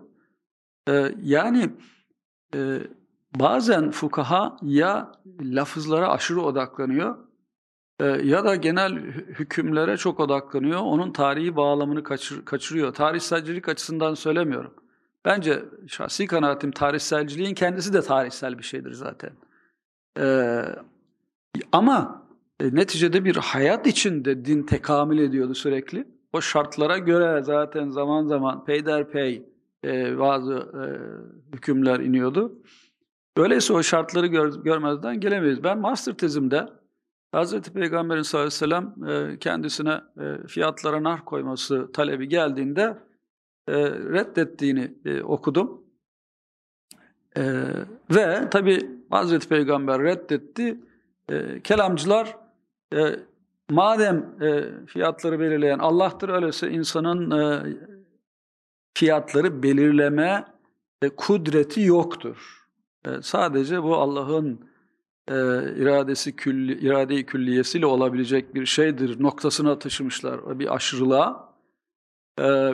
E, yani e, bazen fukaha ya lafızlara aşırı odaklanıyor e, ya da genel hükümlere çok odaklanıyor. Onun tarihi bağlamını kaçır, kaçırıyor. Tarihselcilik açısından söylemiyorum. Bence şahsi kanaatim tarihselciliğin kendisi de tarihsel bir şeydir zaten. E, ama e, neticede bir hayat içinde din tekamül ediyordu sürekli. O şartlara göre zaten zaman zaman peyderpey e, bazı e, hükümler iniyordu. Öyleyse o şartları gör, görmezden gelemeyiz. Ben master tezimde Hz. Peygamber'in sallallahu aleyhi ve sellem e, kendisine e, fiyatlara nar koyması talebi geldiğinde e, reddettiğini e, okudum. E, ve tabi Hz. Peygamber reddetti. E, kelamcılar e, madem e, fiyatları belirleyen Allah'tır öyleyse insanın e, fiyatları belirleme e, kudreti yoktur. E, sadece bu Allah'ın e, iradesi külli, irade-i külliyesiyle olabilecek bir şeydir noktasına taşımışlar bir aşırılığa. E,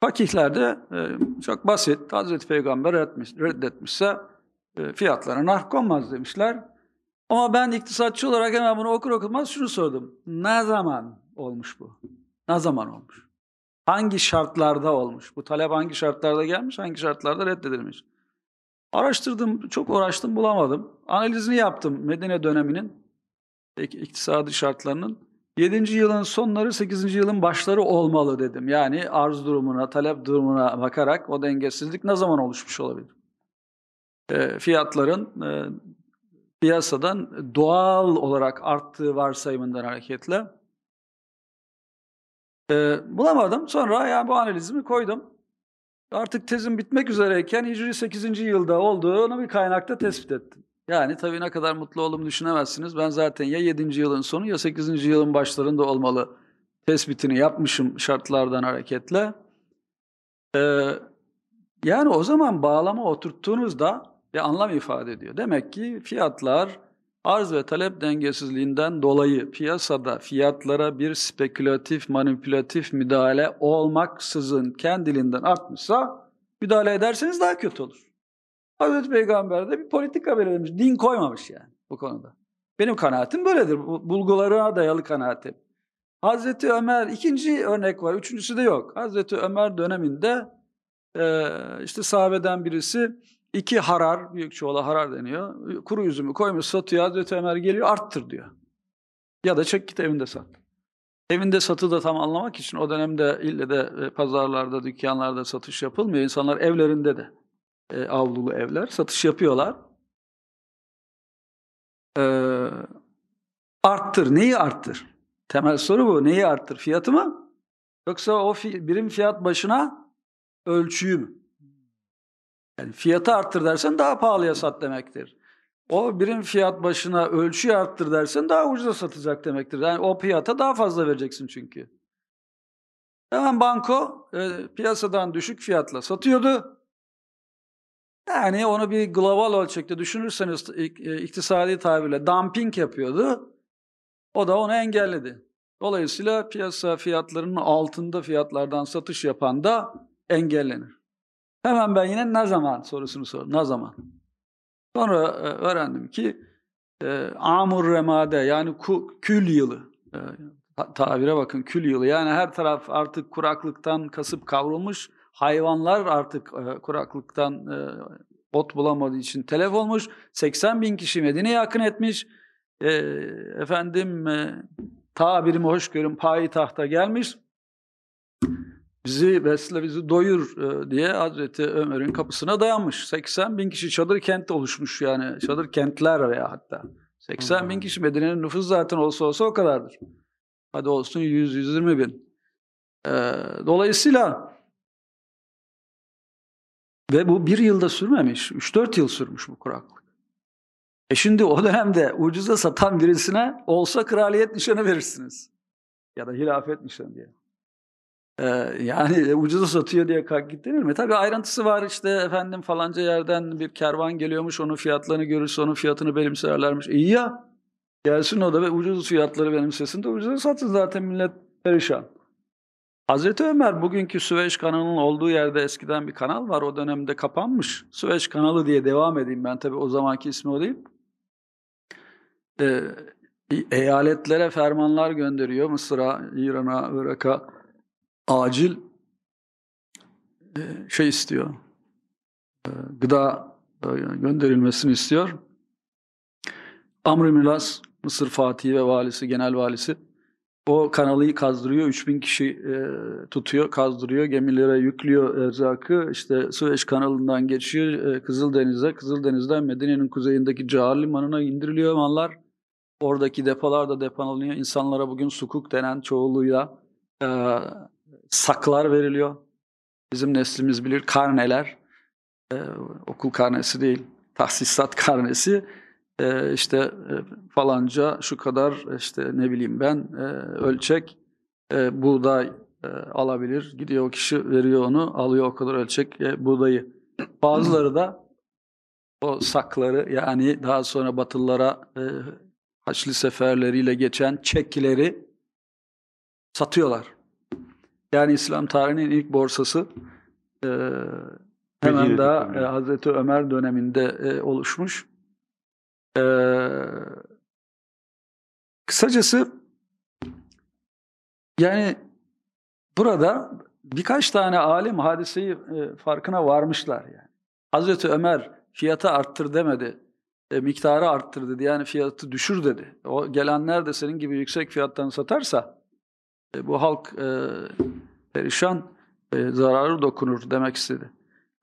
fakihler de e, çok basit, Hazreti Peygamber reddetmiş, reddetmişse fiyatlara nark konmaz demişler. Ama ben iktisatçı olarak hemen bunu okur okumaz şunu sordum. Ne zaman olmuş bu? Ne zaman olmuş? Hangi şartlarda olmuş? Bu talep hangi şartlarda gelmiş, hangi şartlarda reddedilmiş? Araştırdım, çok uğraştım, bulamadım. Analizini yaptım Medine döneminin iktisadi şartlarının. 7. yılın sonları 8. yılın başları olmalı dedim. Yani arz durumuna, talep durumuna bakarak o dengesizlik ne zaman oluşmuş olabilir? E, fiyatların e, piyasadan doğal olarak arttığı varsayımından hareketle e, bulamadım. Sonra yani bu analizimi koydum. Artık tezim bitmek üzereyken Hicri 8. yılda olduğunu bir kaynakta tespit ettim. Yani tabii ne kadar mutlu olduğumu düşünemezsiniz. Ben zaten ya 7. yılın sonu ya 8. yılın başlarında olmalı tespitini yapmışım şartlardan hareketle. Ee, yani o zaman bağlama oturttuğunuzda bir anlam ifade ediyor. Demek ki fiyatlar arz ve talep dengesizliğinden dolayı piyasada fiyatlara bir spekülatif, manipülatif müdahale olmaksızın kendiliğinden artmışsa müdahale ederseniz daha kötü olur. Hazreti Peygamber de bir politika belirlemiş. Din koymamış yani bu konuda. Benim kanaatim böyledir. Bulgulara dayalı kanaatim. Hazreti Ömer ikinci örnek var. Üçüncüsü de yok. Hazreti Ömer döneminde işte sahabeden birisi iki harar, büyük çoğula harar deniyor. Kuru üzümü koymuş satıyor. Hazreti Ömer geliyor arttır diyor. Ya da çek git evinde sat. Evinde satı da tam anlamak için o dönemde ille de e, pazarlarda, dükkanlarda satış yapılmıyor. İnsanlar evlerinde de e, avlulu evler satış yapıyorlar. E, arttır. Neyi arttır? Temel soru bu. Neyi arttır? Fiyatı mı? Yoksa o fi birim fiyat başına ölçüyü mü? Yani fiyatı arttır dersen daha pahalıya sat demektir. O birim fiyat başına ölçüyü arttır dersen daha ucuza satacak demektir. Yani o fiyata daha fazla vereceksin çünkü. Hemen banko e, piyasadan düşük fiyatla satıyordu. Yani onu bir global ölçekte düşünürseniz e, iktisadi tabirle dumping yapıyordu. O da onu engelledi. Dolayısıyla piyasa fiyatlarının altında fiyatlardan satış yapan da engellenir. Hemen ben yine ne zaman sorusunu sordum. Ne zaman? Sonra e, öğrendim ki e, amur remade yani ku, kül yılı. E, tabire bakın kül yılı. Yani her taraf artık kuraklıktan kasıp kavrulmuş. Hayvanlar artık e, kuraklıktan e, ot bulamadığı için telef olmuş. 80 bin kişi Medine'ye akın etmiş. E, efendim e, tabirimi hoş görün payitahta gelmiş bizi besle, bizi doyur e, diye Hazreti Ömer'in kapısına dayanmış. 80 bin kişi çadır kent oluşmuş yani çadır kentler veya hatta. 80 bin kişi Medine'nin nüfusu zaten olsa olsa o kadardır. Hadi olsun 100-120 bin. E, dolayısıyla ve bu bir yılda sürmemiş, 3-4 yıl sürmüş bu kuraklık. E şimdi o dönemde ucuza satan birisine olsa kraliyet nişanı verirsiniz. Ya da hilafet nişanı diye. Ee, yani ucuza satıyor diye kalk git denir mi? Tabii ayrıntısı var işte efendim falanca yerden bir kervan geliyormuş onun fiyatlarını görürse onun fiyatını benimserlermiş. İyi ya gelsin o da ve ucuz fiyatları benimsesin de ucuza satsın zaten millet perişan. Hazreti Ömer bugünkü Süveyş kanalının olduğu yerde eskiden bir kanal var o dönemde kapanmış. Süveyş kanalı diye devam edeyim ben tabii o zamanki ismi o değil. Ee, eyaletlere fermanlar gönderiyor Mısır'a, İran'a, Irak'a acil e, şey istiyor. E, gıda e, gönderilmesini istiyor. Amr Milas, Mısır Fatihi ve valisi, genel valisi o kanalı kazdırıyor. 3000 kişi e, tutuyor, kazdırıyor. Gemilere yüklüyor erzakı. İşte Süveyş kanalından geçiyor e, Kızıldeniz'e. Kızıldeniz'den Medine'nin kuzeyindeki Cahar Limanı'na indiriliyor mallar. Oradaki depolar da depolanıyor. İnsanlara bugün sukuk denen çoğuluyla e, saklar veriliyor. Bizim neslimiz bilir karneler, e, okul karnesi değil, tahsisat (laughs) karnesi. E, işte e, falanca şu kadar işte ne bileyim ben e, ölçek e, buğday e, alabilir. Gidiyor o kişi veriyor onu, alıyor o kadar ölçek e, buğdayı. Bazıları da o sakları yani daha sonra Batılılara e, Haçlı seferleriyle geçen çekkileri satıyorlar. Yani İslam tarihinin ilk borsası e, hemen daha e, Hazreti Ömer döneminde e, oluşmuş. E, kısacası yani burada birkaç tane alim hadiseyi e, farkına varmışlar yani. Hazreti Ömer fiyatı arttır demedi. E, miktarı arttır dedi. Yani fiyatı düşür dedi. O gelenler de senin gibi yüksek fiyattan satarsa e, bu halk e, perişan, e, zararı dokunur demek istedi.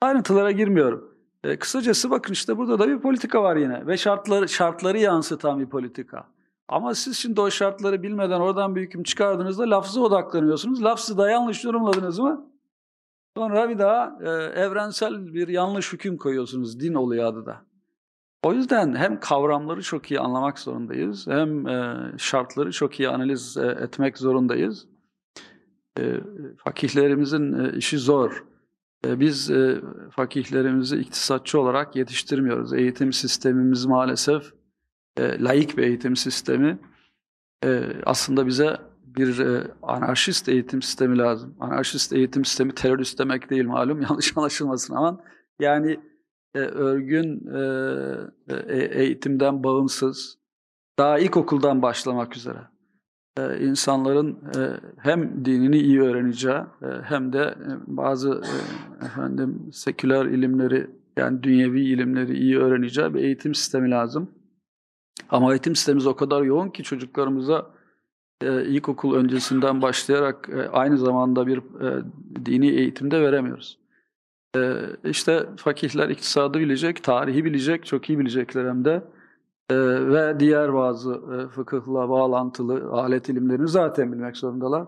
Ayrıntılara girmiyorum. E, kısacası bakın işte burada da bir politika var yine ve şartları şartları yansıtan bir politika. Ama siz şimdi o şartları bilmeden oradan bir hüküm çıkardığınızda lafza odaklanıyorsunuz. Lafzı da yanlış yorumladınız mı? Sonra bir daha e, evrensel bir yanlış hüküm koyuyorsunuz. Din oluyor adı da. O yüzden hem kavramları çok iyi anlamak zorundayız, hem e, şartları çok iyi analiz e, etmek zorundayız. E, fakihlerimizin işi zor. Biz fakihlerimizi iktisatçı olarak yetiştirmiyoruz. Eğitim sistemimiz maalesef laik bir eğitim sistemi aslında bize bir anarşist eğitim sistemi lazım. Anarşist eğitim sistemi terörist demek değil malum (laughs) yanlış anlaşılmasın ama yani e, örgün e, e, eğitimden bağımsız daha ilkokuldan başlamak üzere e, insanların e, hem dinini iyi öğreneceği e, hem de e, bazı e, efendim seküler ilimleri yani dünyevi ilimleri iyi öğreneceği bir eğitim sistemi lazım. Ama eğitim sistemimiz o kadar yoğun ki çocuklarımıza e, ilkokul öncesinden başlayarak e, aynı zamanda bir e, dini eğitimde veremiyoruz. E, işte fakihler iktisadı bilecek, tarihi bilecek, çok iyi bilecekler hem de. E, ve diğer bazı e, fıkıhla bağlantılı alet ilimlerini zaten bilmek zorundalar.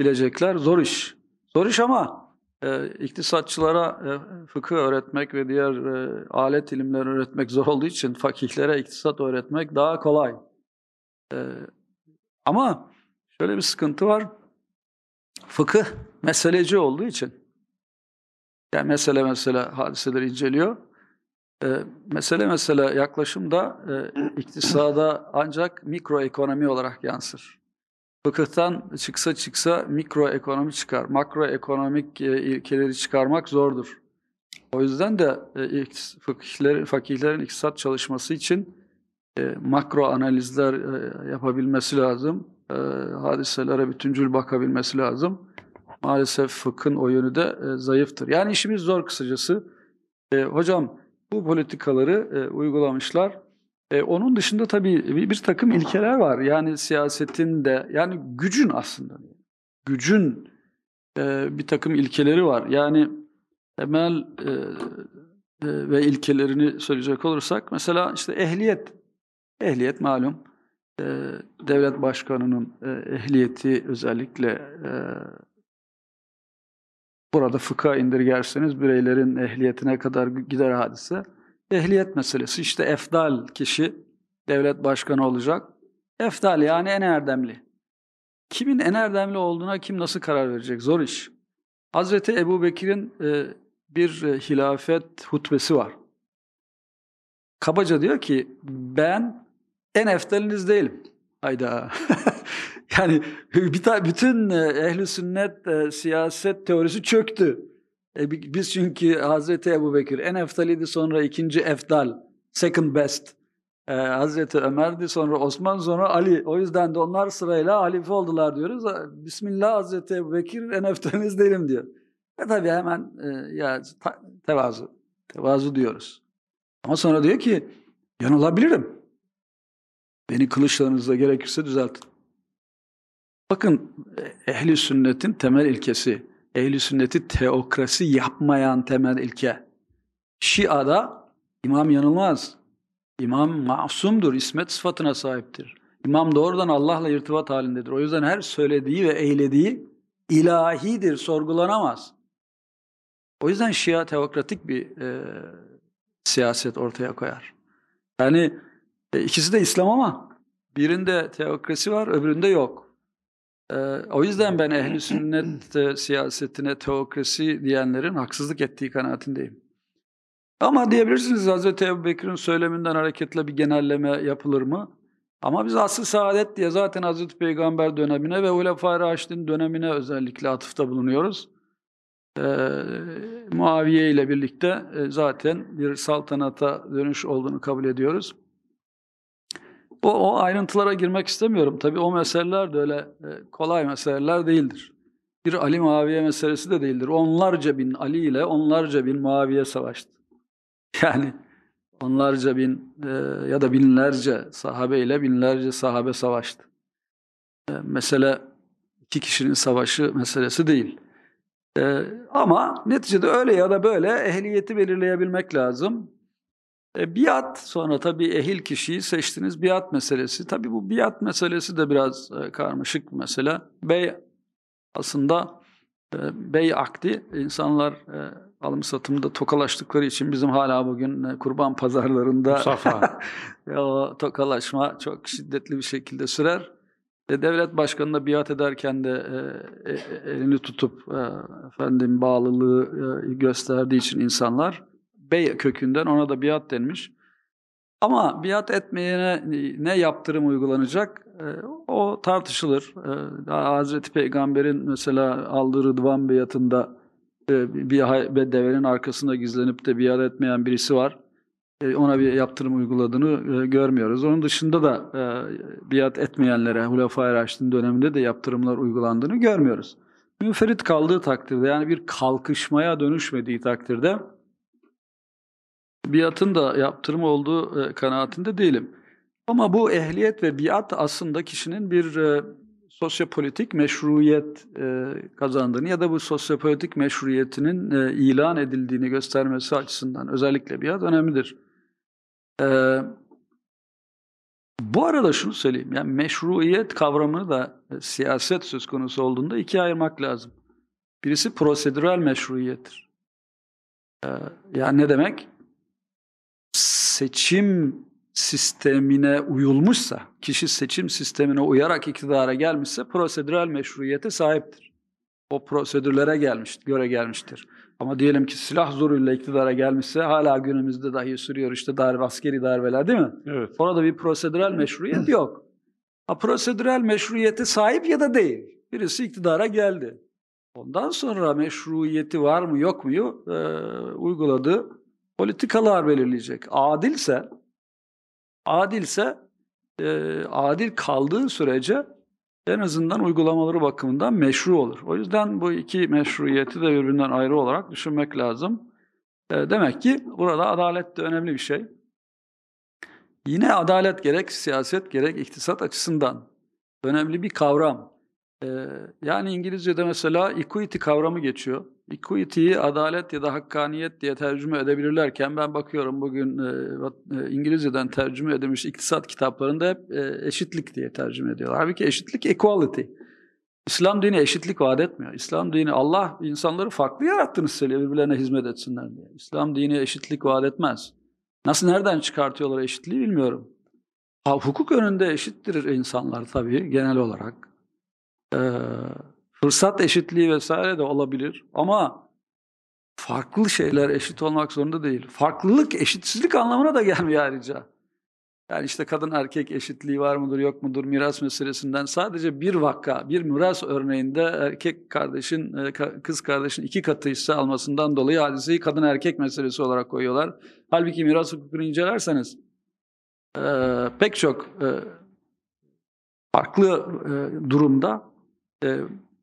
Bilecekler. Zor iş. Zor iş ama e, iktisatçılara e, fıkıh öğretmek ve diğer e, alet ilimleri öğretmek zor olduğu için fakihlere iktisat öğretmek daha kolay. E, ama şöyle bir sıkıntı var. Fıkıh meseleci olduğu için yani mesele mesela hadiseleri inceliyor. E, mesele mesele yaklaşımda e, iktisada ancak mikroekonomi olarak yansır. Fıkıhtan çıksa çıksa mikroekonomi çıkar. Makroekonomik e, ilkeleri çıkarmak zordur. O yüzden de e, fakihler, fakihlerin iktisat çalışması için e, makro analizler e, yapabilmesi lazım. E, hadiselere bütüncül bakabilmesi lazım. Maalesef fıkhın o yönü de e, zayıftır. Yani işimiz zor kısacası. E, hocam bu politikaları e, uygulamışlar. E, onun dışında tabii bir, bir takım ilkeler var. Yani siyasetin de yani gücün aslında gücün e, bir takım ilkeleri var. Yani temel e, e, ve ilkelerini söyleyecek olursak mesela işte ehliyet ehliyet malum e, devlet başkanının e, ehliyeti özellikle e, burada fıkha indirgerseniz bireylerin ehliyetine kadar gider hadise. Ehliyet meselesi işte efdal kişi devlet başkanı olacak. Efdal yani en erdemli. Kimin en erdemli olduğuna kim nasıl karar verecek? Zor iş. Hazreti Ebu Bekir'in e, bir e, hilafet hutbesi var. Kabaca diyor ki ben en eftaliniz değilim. Hayda. (laughs) yani bütün e, ehli sünnet e, siyaset teorisi çöktü. E, biz çünkü Hazreti Ebu Bekir en eftaliydi sonra ikinci eftal, second best. Ee, Hazreti Ömer'di sonra Osman sonra Ali. O yüzden de onlar sırayla halife oldular diyoruz. Bismillah Hazreti Ebu Bekir en eftaliniz değilim diyor. E tabi hemen e, ya ta, tevazu, tevazu diyoruz. Ama sonra diyor ki yanılabilirim. Beni kılıçlarınızla gerekirse düzeltin. Bakın ehli sünnetin temel ilkesi, ehli sünneti teokrasi yapmayan temel ilke. Şia'da imam yanılmaz. İmam masumdur, ismet sıfatına sahiptir. İmam doğrudan Allah'la irtibat halindedir. O yüzden her söylediği ve eylediği ilahidir, sorgulanamaz. O yüzden Şia teokratik bir e, siyaset ortaya koyar. Yani e, ikisi de İslam ama birinde teokrasi var, öbüründe yok. E, o yüzden ben ehli sünnet e, siyasetine teokrasi diyenlerin haksızlık ettiği kanaatindeyim. Ama diyebilirsiniz Hz. Ebu Bekir'in söyleminden hareketle bir genelleme yapılır mı? Ama biz asıl saadet diye zaten Hz. Peygamber dönemine ve Hulefai Raşid'in dönemine özellikle atıfta bulunuyoruz. Ee, Muaviye ile birlikte e, zaten bir saltanata dönüş olduğunu kabul ediyoruz. O, o ayrıntılara girmek istemiyorum. Tabii o meseleler de öyle e, kolay meseleler değildir. Bir Ali Muaviye meselesi de değildir. Onlarca bin Ali ile onlarca bin Muaviye savaştı. (laughs) Yani onlarca bin e, ya da binlerce sahabe ile binlerce sahabe savaştı. E, mesele iki kişinin savaşı meselesi değil. E, ama neticede öyle ya da böyle ehliyeti belirleyebilmek lazım. E, biat sonra tabii ehil kişiyi seçtiniz biat meselesi. Tabii bu biat meselesi de biraz e, karmaşık bir mesele. Bey aslında e, bey akdi insanlar e, alım satımda tokalaştıkları için bizim hala bugün e, kurban pazarlarında (laughs) o tokalaşma çok şiddetli bir şekilde sürer. E, devlet başkanına biat ederken de e, e, elini tutup e, efendim bağlılığı e, gösterdiği için insanlar bey kökünden ona da biat denmiş. Ama biat etmeyene ne yaptırım uygulanacak e, o tartışılır. E, Hazreti Peygamber'in mesela aldığı Rıdvan biatında e, bir devenin arkasında gizlenip de biat etmeyen birisi var. E, ona bir yaptırım uyguladığını e, görmüyoruz. Onun dışında da biat etmeyenlere Hulefai Raşid'in döneminde de yaptırımlar uygulandığını görmüyoruz. Münferit kaldığı takdirde yani bir kalkışmaya dönüşmediği takdirde biatın da yaptırım olduğu kanaatinde değilim. Ama bu ehliyet ve biat aslında kişinin bir sosyopolitik meşruiyet kazandığını ya da bu sosyopolitik meşruiyetinin ilan edildiğini göstermesi açısından özellikle biat önemlidir. Ee, bu arada şunu söyleyeyim, yani meşruiyet kavramını da e, siyaset söz konusu olduğunda ikiye ayırmak lazım. Birisi prosedürel meşruiyettir. Ee, yani ne demek? Seçim sistemine uyulmuşsa, kişi seçim sistemine uyarak iktidara gelmişse prosedürel meşruiyete sahiptir. O prosedürlere gelmiş, göre gelmiştir. Ama diyelim ki silah zoruyla iktidara gelmişse hala günümüzde dahi sürüyor işte darbe, askeri darbeler değil mi? Evet. Orada bir prosedürel meşruiyet yok. Ha, prosedürel meşruiyete sahip ya da değil. Birisi iktidara geldi. Ondan sonra meşruiyeti var mı yok mu e, uyguladığı politikalar belirleyecek. Adilse adilse e, adil kaldığı sürece en azından uygulamaları bakımından meşru olur. O yüzden bu iki meşruiyeti de birbirinden ayrı olarak düşünmek lazım. E, demek ki burada adalet de önemli bir şey. Yine adalet gerek siyaset gerek iktisat açısından önemli bir kavram. E, yani İngilizce'de mesela equity kavramı geçiyor. Equity'yi adalet ya da hakkaniyet diye tercüme edebilirlerken ben bakıyorum bugün e, e, İngilizceden tercüme edilmiş iktisat kitaplarında hep e, eşitlik diye tercüme ediyorlar. Halbuki eşitlik equality. İslam dini eşitlik vaat etmiyor. İslam dini Allah insanları farklı yarattığını söylüyor birbirlerine hizmet etsinler diye. İslam dini eşitlik vaat etmez. Nasıl nereden çıkartıyorlar eşitliği bilmiyorum. Ha, hukuk önünde eşittir insanlar tabii genel olarak. Ee, Fırsat eşitliği vesaire de olabilir ama farklı şeyler eşit olmak zorunda değil. Farklılık eşitsizlik anlamına da gelmiyor ayrıca. Yani işte kadın erkek eşitliği var mıdır yok mudur miras meselesinden sadece bir vakka, bir miras örneğinde erkek kardeşin, e, kız kardeşin iki katı hisse almasından dolayı hadiseyi kadın erkek meselesi olarak koyuyorlar. Halbuki miras hukukunu incelerseniz e, pek çok e, farklı durumda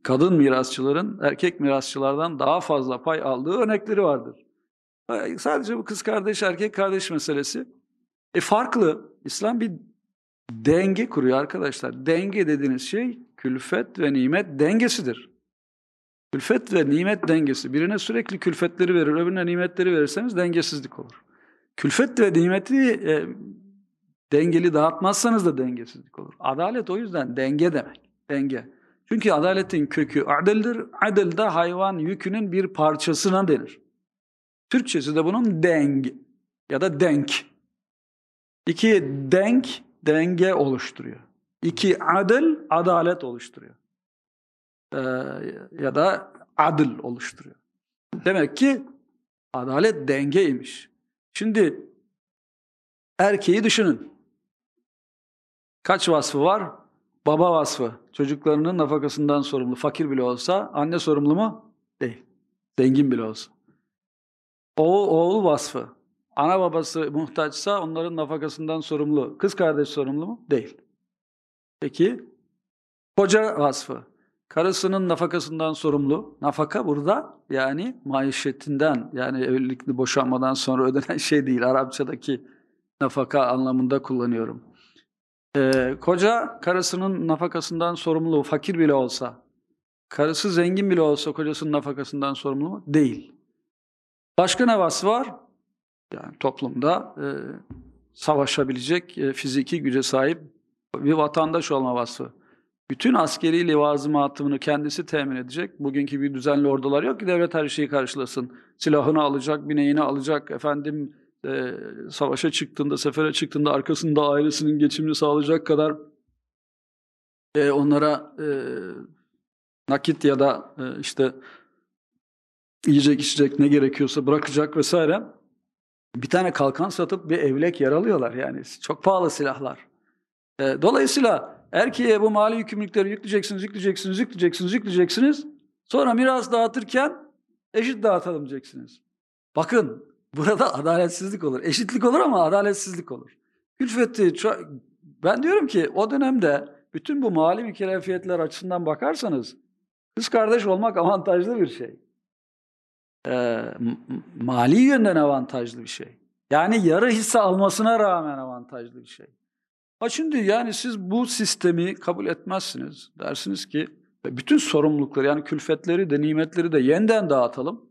kadın mirasçıların erkek mirasçılardan daha fazla pay aldığı örnekleri vardır. Sadece bu kız kardeş erkek kardeş meselesi. E farklı. İslam bir denge kuruyor arkadaşlar. Denge dediğiniz şey külfet ve nimet dengesidir. Külfet ve nimet dengesi. Birine sürekli külfetleri verir, öbürüne nimetleri verirseniz dengesizlik olur. Külfet ve nimeti e, dengeli dağıtmazsanız da dengesizlik olur. Adalet o yüzden denge demek. Denge. Çünkü adaletin kökü adeldir. Adel de hayvan yükünün bir parçasına denir. Türkçesi de bunun deng ya da denk. İki denk denge oluşturuyor. İki adil adalet oluşturuyor. Ee, ya da adil oluşturuyor. Demek ki adalet dengeymiş. Şimdi erkeği düşünün. Kaç vasfı var? Baba vasfı. Çocuklarının nafakasından sorumlu. Fakir bile olsa. Anne sorumlu mu? Değil. Zengin bile olsa. Oğul, oğul vasfı. Ana babası muhtaçsa onların nafakasından sorumlu. Kız kardeş sorumlu mu? Değil. Peki koca vasfı. Karısının nafakasından sorumlu. Nafaka burada yani maişetinden yani evlilikli boşanmadan sonra ödenen şey değil. Arapçadaki nafaka anlamında kullanıyorum. Ee, koca karısının nafakasından sorumlu, fakir bile olsa, karısı zengin bile olsa kocasının nafakasından sorumlu mu? Değil. Başka ne vasfı var? Yani toplumda e, savaşabilecek e, fiziki güce sahip bir vatandaş olma vasfı. Bütün askeri levazımatını kendisi temin edecek. Bugünkü bir düzenli ordular yok ki devlet her şeyi karşılasın. Silahını alacak, bineğini alacak, efendim e, savaşa çıktığında, sefere çıktığında arkasında ailesinin geçimini sağlayacak kadar e, onlara e, nakit ya da e, işte yiyecek içecek ne gerekiyorsa bırakacak vesaire. bir tane kalkan satıp bir evlek yaralıyorlar yani çok pahalı silahlar. E, dolayısıyla erkeğe bu mali yükümlülükleri yükleyeceksiniz, yükleyeceksiniz, yükleyeceksiniz, yükleyeceksiniz. Sonra miras dağıtırken eşit dağıtalım diyeceksiniz. Bakın burada adaletsizlik olur. Eşitlik olur ama adaletsizlik olur. Külfeti ben diyorum ki o dönemde bütün bu mali mükellefiyetler açısından bakarsanız kız kardeş olmak avantajlı bir şey. Ee, mali yönden avantajlı bir şey. Yani yarı hisse almasına rağmen avantajlı bir şey. Ha şimdi yani siz bu sistemi kabul etmezsiniz. Dersiniz ki bütün sorumlulukları yani külfetleri de nimetleri de yeniden dağıtalım.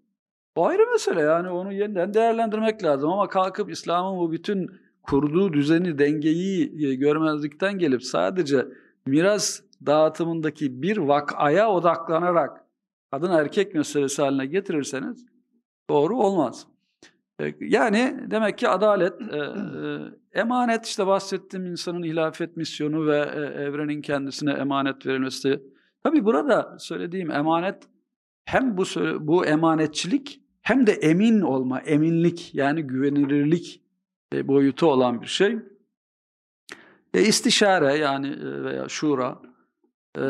O ayrı mesele yani onu yeniden değerlendirmek lazım ama kalkıp İslam'ın bu bütün kurduğu düzeni, dengeyi e, görmezlikten gelip sadece miras dağıtımındaki bir vakaya odaklanarak kadın erkek meselesi haline getirirseniz doğru olmaz. E, yani demek ki adalet, e, emanet işte bahsettiğim insanın hilafet misyonu ve evrenin kendisine emanet verilmesi. Tabi burada söylediğim emanet hem bu bu emanetçilik hem de emin olma, eminlik yani güvenilirlik e, boyutu olan bir şey. E, istişare yani e, veya şura e,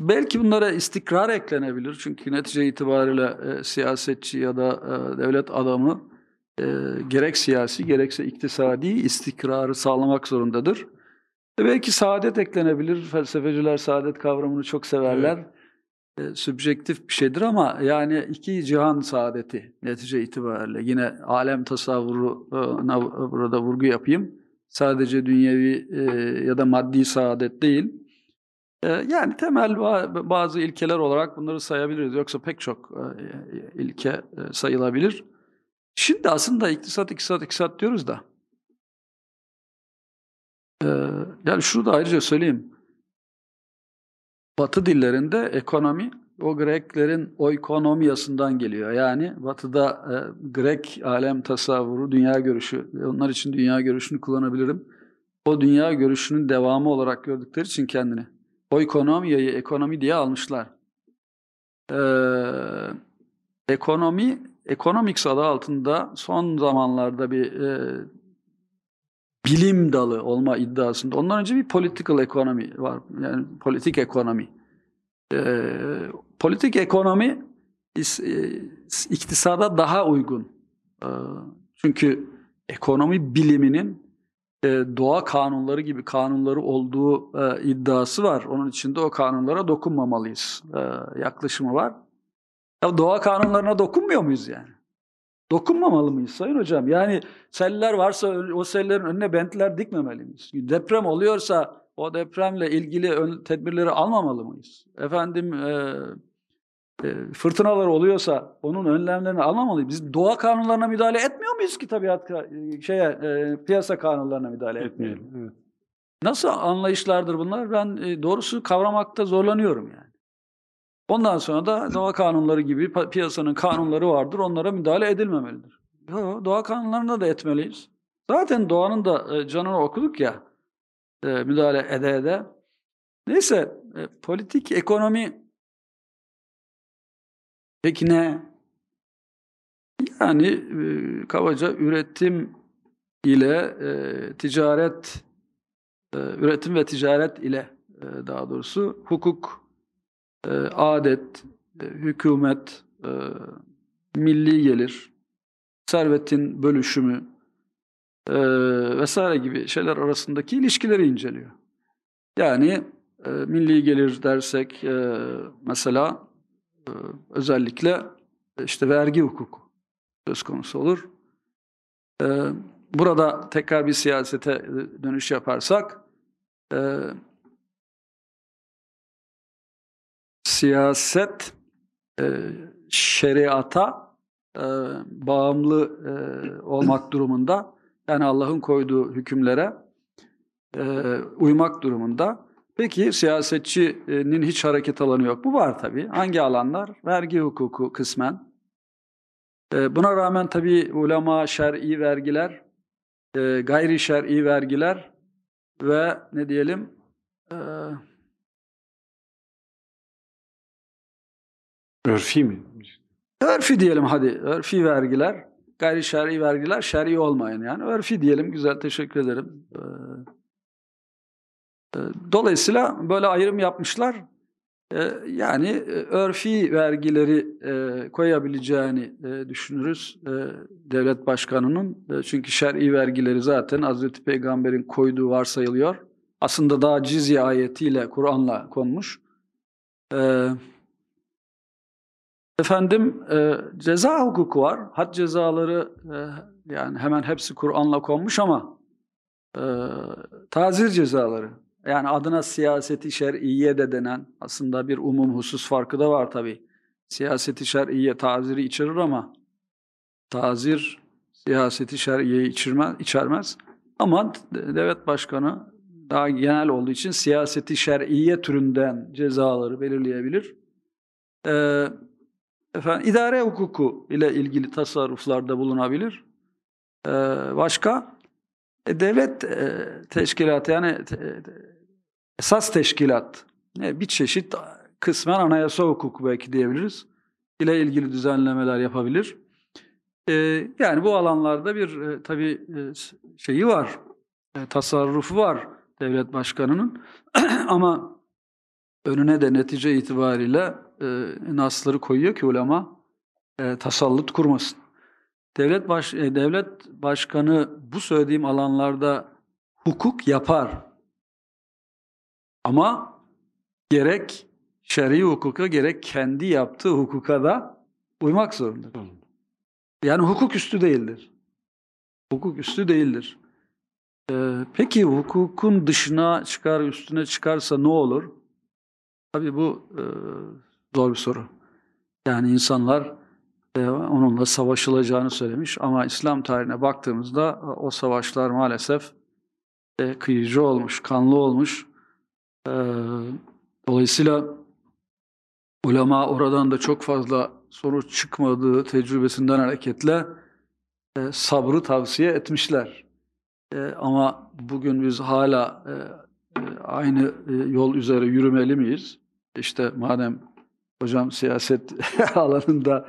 belki bunlara istikrar eklenebilir. Çünkü netice itibariyle e, siyasetçi ya da e, devlet adamı e, gerek siyasi gerekse iktisadi istikrarı sağlamak zorundadır. E, belki saadet eklenebilir. Felsefeciler saadet kavramını çok severler. Evet e, sübjektif bir şeydir ama yani iki cihan saadeti netice itibariyle yine alem tasavvuruna burada vurgu yapayım. Sadece dünyevi e, ya da maddi saadet değil. E, yani temel bazı ilkeler olarak bunları sayabiliriz. Yoksa pek çok e, ilke e, sayılabilir. Şimdi aslında iktisat, iktisat, iktisat diyoruz da. E, yani şunu da ayrıca söyleyeyim. Batı dillerinde ekonomi o Greklerin oikonomiyasından geliyor. Yani Batı'da e, Grek alem tasavvuru, dünya görüşü, onlar için dünya görüşünü kullanabilirim. O dünya görüşünün devamı olarak gördükleri için kendini. Oikonomiyayı ekonomi diye almışlar. Ee, ekonomi, economics adı altında son zamanlarda bir e, bilim dalı olma iddiasında. Ondan önce bir political economy var. Yani politik ekonomi. Ee, politik ekonomi e, iktisada daha uygun. Ee, çünkü ekonomi biliminin e, doğa kanunları gibi kanunları olduğu e, iddiası var. Onun içinde o kanunlara dokunmamalıyız yaklaşımı var. Ya doğa kanunlarına dokunmuyor muyuz yani? Dokunmamalı mıyız Sayın Hocam? Yani seller varsa o sellerin önüne bentler dikmemeli miyiz? Deprem oluyorsa o depremle ilgili ön, tedbirleri almamalı mıyız? Efendim e, e, fırtınalar oluyorsa onun önlemlerini almamalıyız. Biz doğa kanunlarına müdahale etmiyor muyuz ki tabiat şeye e, piyasa kanunlarına müdahale etmeyelim? Evet. Nasıl anlayışlardır bunlar? Ben e, doğrusu kavramakta zorlanıyorum yani. Ondan sonra da doğa kanunları gibi piyasanın kanunları vardır. Onlara müdahale edilmemelidir. Yo, doğa kanunlarına da etmeliyiz. Zaten doğanın da e, canını okuduk ya e, müdahale ede ede. Neyse e, politik ekonomi peki ne? Yani kabaca üretim ile ticaret üretim ve ticaret ile daha doğrusu hukuk, adet, e, hükümet, e, milli gelir, servetin bölüşümü, e, vesaire gibi şeyler arasındaki ilişkileri inceliyor. Yani milli gelir dersek mesela özellikle işte vergi hukuku söz konusu olur. Burada tekrar bir siyasete dönüş yaparsak siyaset e, şeriata e, bağımlı e, olmak durumunda yani Allah'ın koyduğu hükümlere e, uymak durumunda. Peki siyasetçinin hiç hareket alanı yok mu? Var tabii. Hangi alanlar? Vergi hukuku kısmen. E, buna rağmen tabii ulema şer'i vergiler, e, gayri şer'i vergiler ve ne diyelim e, örfi mi? Örfi diyelim hadi. Örfi vergiler gayri şer'i vergiler şer'i olmayan yani örfi diyelim. Güzel teşekkür ederim. Ee, e, Dolayısıyla böyle ayrım yapmışlar. Ee, Yani e, örfi vergileri e, koyabileceğini düşünürüz devlet başkanının. Çünkü şer'i vergileri zaten Hazreti Peygamber'in koyduğu varsayılıyor. Aslında daha cizye ayetiyle, Kur'an'la konmuş. Ee, Efendim e, ceza hukuku var. Had cezaları e, yani hemen hepsi Kur'an'la konmuş ama e, tazir cezaları yani adına siyaseti şer'iye de denen aslında bir umum husus farkı da var tabi. Siyaseti şer'iye taziri içerir ama tazir siyaseti şer'iye içirmez, içermez. Ama devlet başkanı daha genel olduğu için siyaseti şer'iye türünden cezaları belirleyebilir. Ee, efendim idare hukuku ile ilgili tasarruflarda bulunabilir. Ee, başka e, devlet e, teşkilatı yani te- te- esas teşkilat ne bir çeşit kısmen anayasa hukuku belki diyebiliriz ile ilgili düzenlemeler yapabilir. Ee, yani bu alanlarda bir e, tabii e, şeyi var, e, tasarrufu var devlet başkanının (clears throat) ama önüne de netice itibariyle e, nasları koyuyor ki ulema e, tasallut kurmasın. Devlet baş e, devlet başkanı bu söylediğim alanlarda hukuk yapar. Ama gerek şer'i hukuka gerek kendi yaptığı hukuka da uymak zorundadır. Yani hukuk üstü değildir. Hukuk üstü değildir. Ee, peki hukukun dışına çıkar, üstüne çıkarsa ne olur? Tabii bu e, zor bir soru. Yani insanlar e, onunla savaşılacağını söylemiş ama İslam tarihine baktığımızda e, o savaşlar maalesef e, kıyıcı olmuş, kanlı olmuş. Dolayısıyla ulema oradan da çok fazla sonuç çıkmadığı tecrübesinden hareketle sabrı tavsiye etmişler. Ama bugün biz hala aynı yol üzere yürümeli miyiz? İşte madem hocam siyaset (laughs) alanında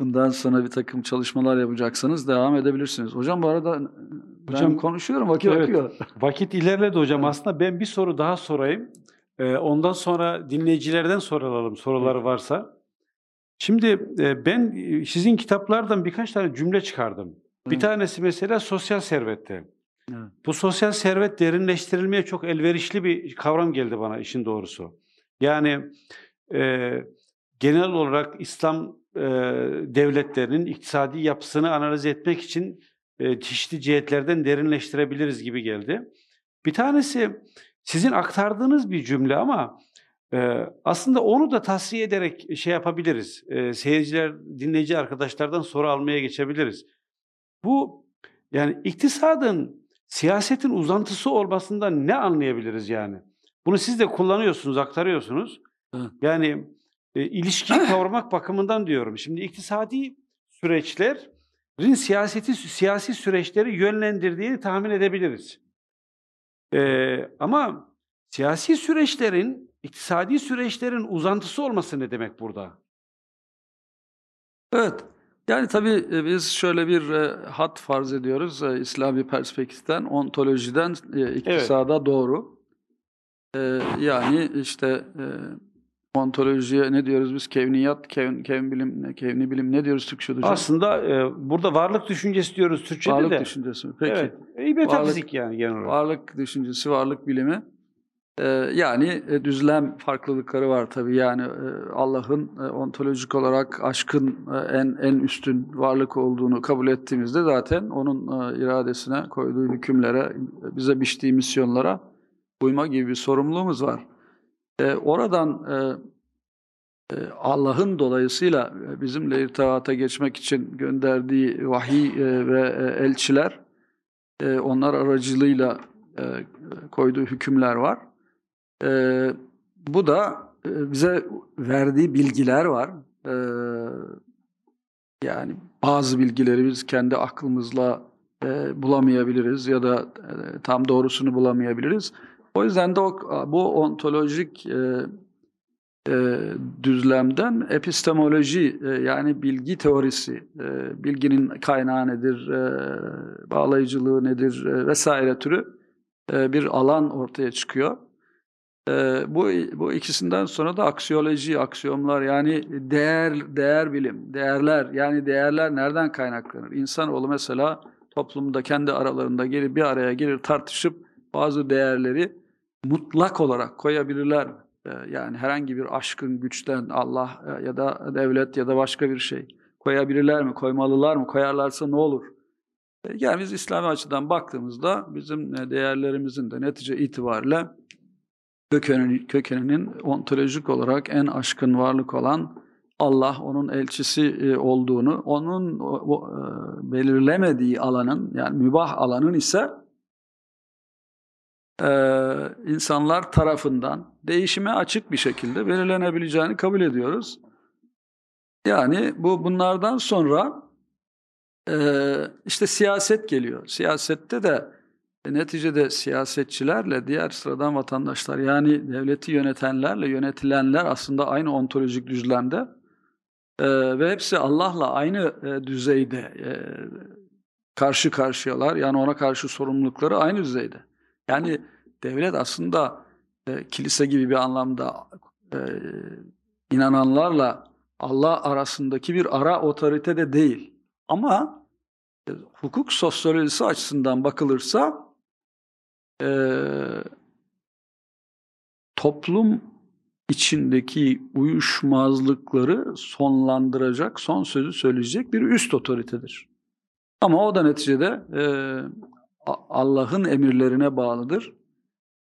bundan sonra bir takım çalışmalar yapacaksanız devam edebilirsiniz. Hocam bu arada ben Hocam, konuşuyorum vakit evet. akıyor. Vakit ilerledi hocam. Aslında ben bir soru daha sorayım. Ee, ondan sonra dinleyicilerden soralım soruları varsa. Şimdi e, ben e, sizin kitaplardan birkaç tane cümle çıkardım. Bir Evet. tanesi mesela sosyal servette. Evet. Bu sosyal servet derinleştirilmeye çok elverişli bir kavram geldi bana işin doğrusu. Yani e, genel olarak İslam e, devletlerinin iktisadi yapısını analiz etmek için e, çeşitli cihetlerden derinleştirebiliriz gibi geldi. Bir tanesi sizin aktardığınız bir cümle ama e, aslında onu da tasfiye ederek şey yapabiliriz. E, seyirciler, dinleyici arkadaşlardan soru almaya geçebiliriz. Bu yani iktisadın siyasetin uzantısı olmasından ne anlayabiliriz yani? Bunu siz de kullanıyorsunuz, aktarıyorsunuz. Evet. Yani e, ilişkiyi (clears throat) kavramak bakımından diyorum. Şimdi iktisadi süreçlerin siyaseti siyasi süreçleri yönlendirdiğini tahmin edebiliriz. Ee, ama siyasi süreçlerin, iktisadi süreçlerin uzantısı olması ne demek burada? Evet. Yani tabii e, biz şöyle bir e, hat farz ediyoruz e, İslami perspektiften, ontolojiden e, iktisada doğru. E, yani işte e, ontolojiye ne diyoruz biz? Kevniyat, kevn, kevn bilim, ne, kevni bilim ne diyoruz Türkçe'de hocam? Aslında e, burada varlık düşüncesi diyoruz Türkçe'de Varlık de. düşüncesi. Peki. Evet. E, metafizik yani genel olarak. Varlık düşüncesi, varlık bilimi. Ee, yani e, düzlem farklılıkları var tabii. Yani e, Allah'ın e, ontolojik olarak aşkın e, en en üstün varlık olduğunu kabul ettiğimizde zaten onun e, iradesine koyduğu hükümlere, bize biçtiği misyonlara uyma gibi bir sorumluluğumuz var. E, oradan e, e, Allah'ın dolayısıyla e, bizimle irtibata geçmek için gönderdiği vahiy e, ve e, elçiler e, onlar aracılığıyla e, koyduğu hükümler var. E, bu da e, bize verdiği bilgiler var. E, yani bazı bilgileri biz kendi aklımızla e, bulamayabiliriz ya da e, tam doğrusunu bulamayabiliriz. O yüzden de o, bu ontolojik e, e, düzlemden epistemoloji e, yani bilgi teorisi, e, bilginin kaynağı nedir, e, bağlayıcılığı nedir e, vesaire türü e, bir alan ortaya çıkıyor. E, bu bu ikisinden sonra da aksiyoloji, aksiyomlar yani değer değer bilim, değerler yani değerler nereden kaynaklanır? İnsanoğlu mesela toplumda kendi aralarında gelir bir araya gelir tartışıp bazı değerleri mutlak olarak koyabilirler mi? Ee, yani herhangi bir aşkın güçten Allah e, ya da devlet ya da başka bir şey koyabilirler mi, koymalılar mı, koyarlarsa ne olur? Ee, yani biz İslami açıdan baktığımızda bizim e, değerlerimizin de netice itibariyle kökeninin, kökeninin ontolojik olarak en aşkın varlık olan Allah, onun elçisi e, olduğunu, onun belirlemediği alanın yani mübah alanın ise e, insanlar tarafından değişime açık bir şekilde belirlenebileceğini kabul ediyoruz. Yani bu bunlardan sonra e, işte siyaset geliyor. Siyasette de e, neticede siyasetçilerle diğer sıradan vatandaşlar yani devleti yönetenlerle yönetilenler aslında aynı ontolojik düzlemde e, ve hepsi Allah'la aynı e, düzeyde e, karşı karşıyalar. Yani ona karşı sorumlulukları aynı düzeyde. Yani devlet aslında e, kilise gibi bir anlamda e, inananlarla Allah arasındaki bir ara otorite de değil. Ama e, hukuk sosyolojisi açısından bakılırsa e, toplum içindeki uyuşmazlıkları sonlandıracak, son sözü söyleyecek bir üst otoritedir. Ama o da neticede e, Allah'ın emirlerine bağlıdır.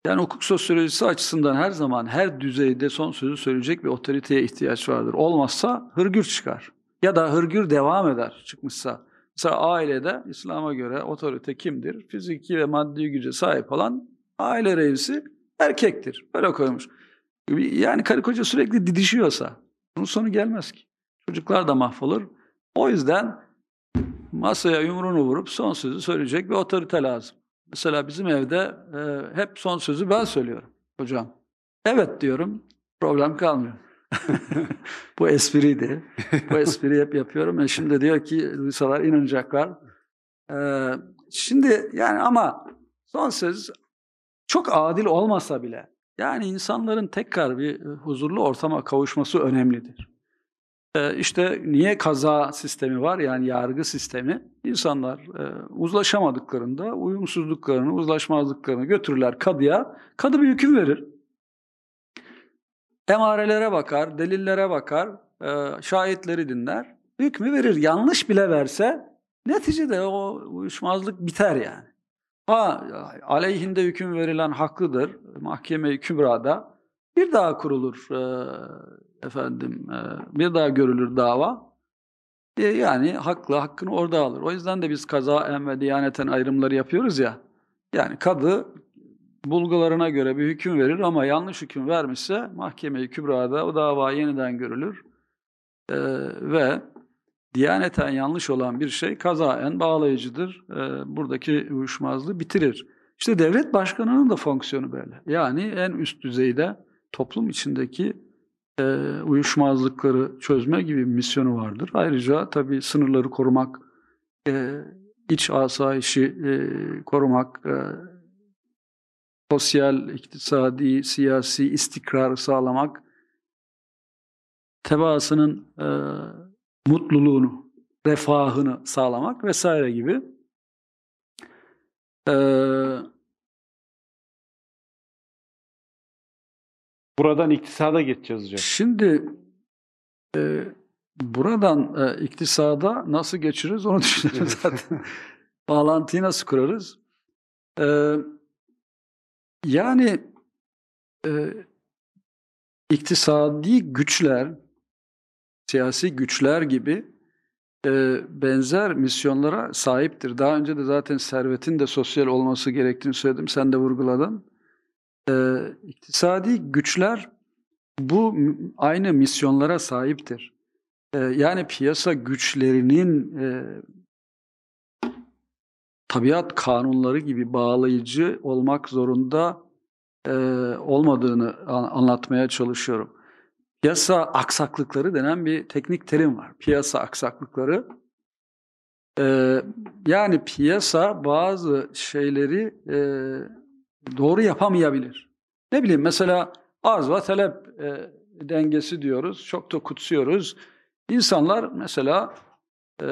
Yani hukuk sosyolojisi açısından her zaman her düzeyde son sözü söyleyecek bir otoriteye ihtiyaç vardır. Olmazsa hırgür çıkar. Ya da hırgür devam eder çıkmışsa. Mesela ailede İslam'a göre otorite kimdir? Fiziki ve maddi güce sahip olan aile reisi erkektir. Böyle koymuş. Yani karı koca sürekli didişiyorsa bunun sonu gelmez ki. Çocuklar da mahvolur. O yüzden masaya yumruğunu vurup son sözü söyleyecek bir otorite lazım. Mesela bizim evde e, hep son sözü ben söylüyorum hocam. Evet diyorum, problem kalmıyor. (laughs) Bu espriydi. Bu espriyi hep yapıyorum. E şimdi diyor ki duysalar inanacaklar. Ee, şimdi yani ama son söz çok adil olmasa bile yani insanların tekrar bir huzurlu ortama kavuşması önemlidir. Ee, işte niye kaza sistemi var yani yargı sistemi? İnsanlar e, uzlaşamadıklarında uyumsuzluklarını, uzlaşmazlıklarını götürürler kadıya. Kadı bir hüküm verir. Emarelere bakar, delillere bakar, e, şahitleri dinler. Hükmü verir. Yanlış bile verse neticede o uyuşmazlık biter yani. Ha aleyhinde hüküm verilen haklıdır. Mahkeme-i Kübra'da bir daha kurulur e, efendim e, bir daha görülür dava. E, yani haklı hakkını orada alır. O yüzden de biz kaza ve diyaneten ayrımları yapıyoruz ya. Yani kadı bulgularına göre bir hüküm verir ama yanlış hüküm vermişse mahkeme-i kübrada o dava yeniden görülür. Ee, ve diyaneten yanlış olan bir şey kazaen bağlayıcıdır. Ee, buradaki uyuşmazlığı bitirir. İşte devlet başkanının da fonksiyonu böyle. Yani en üst düzeyde toplum içindeki e, uyuşmazlıkları çözme gibi bir misyonu vardır. Ayrıca tabii sınırları korumak, e, iç asayişi e, korumak, e, sosyal, iktisadi, siyasi istikrarı sağlamak, tebaasının e, mutluluğunu, refahını sağlamak vesaire gibi. Ee, Buradan iktisada geçeceğiz hocam. Şimdi e, buradan e, iktisada nasıl geçiriz onu (laughs) düşünüyoruz (laughs) zaten. Bağlantıyı nasıl kurarız? E, yani e, iktisadi güçler, siyasi güçler gibi e, benzer misyonlara sahiptir. Daha önce de zaten servetin de sosyal olması gerektiğini söyledim. Sen de vurguladın e, iktisadi güçler bu aynı misyonlara sahiptir. E, yani piyasa güçlerinin e, tabiat kanunları gibi bağlayıcı olmak zorunda e, olmadığını an, anlatmaya çalışıyorum. piyasa aksaklıkları denen bir teknik terim var. Piyasa aksaklıkları. Ee, yani piyasa bazı şeyleri e, doğru yapamayabilir. Ne bileyim mesela arz ve talep e, dengesi diyoruz. Çok da kutsuyoruz. İnsanlar mesela e,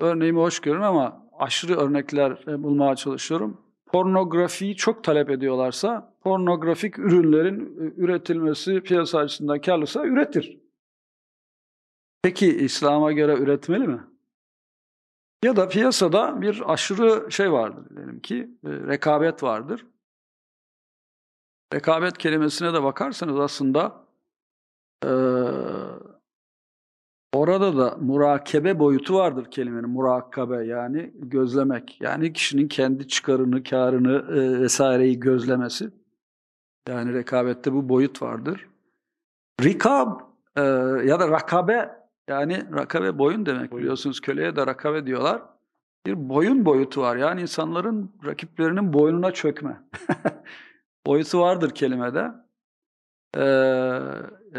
örneğimi hoş görün ama aşırı örnekler e, bulmaya çalışıyorum. Pornografiyi çok talep ediyorlarsa pornografik ürünlerin e, üretilmesi piyasa açısından karlısa üretir. Peki İslam'a göre üretmeli mi? Ya da piyasada bir aşırı şey vardır diyelim ki e, rekabet vardır. Rekabet kelimesine de bakarsanız aslında e, orada da murakebe boyutu vardır kelimenin. Murakabe yani gözlemek. Yani kişinin kendi çıkarını, karını e, vesaireyi gözlemesi. Yani rekabette bu boyut vardır. Rikab e, ya da rakabe yani rakabe boyun demek Boyun. biliyorsunuz köleye de rakabe diyorlar. Bir boyun boyutu var. Yani insanların rakiplerinin boynuna çökme. (laughs) boyutu vardır kelimede. Ee,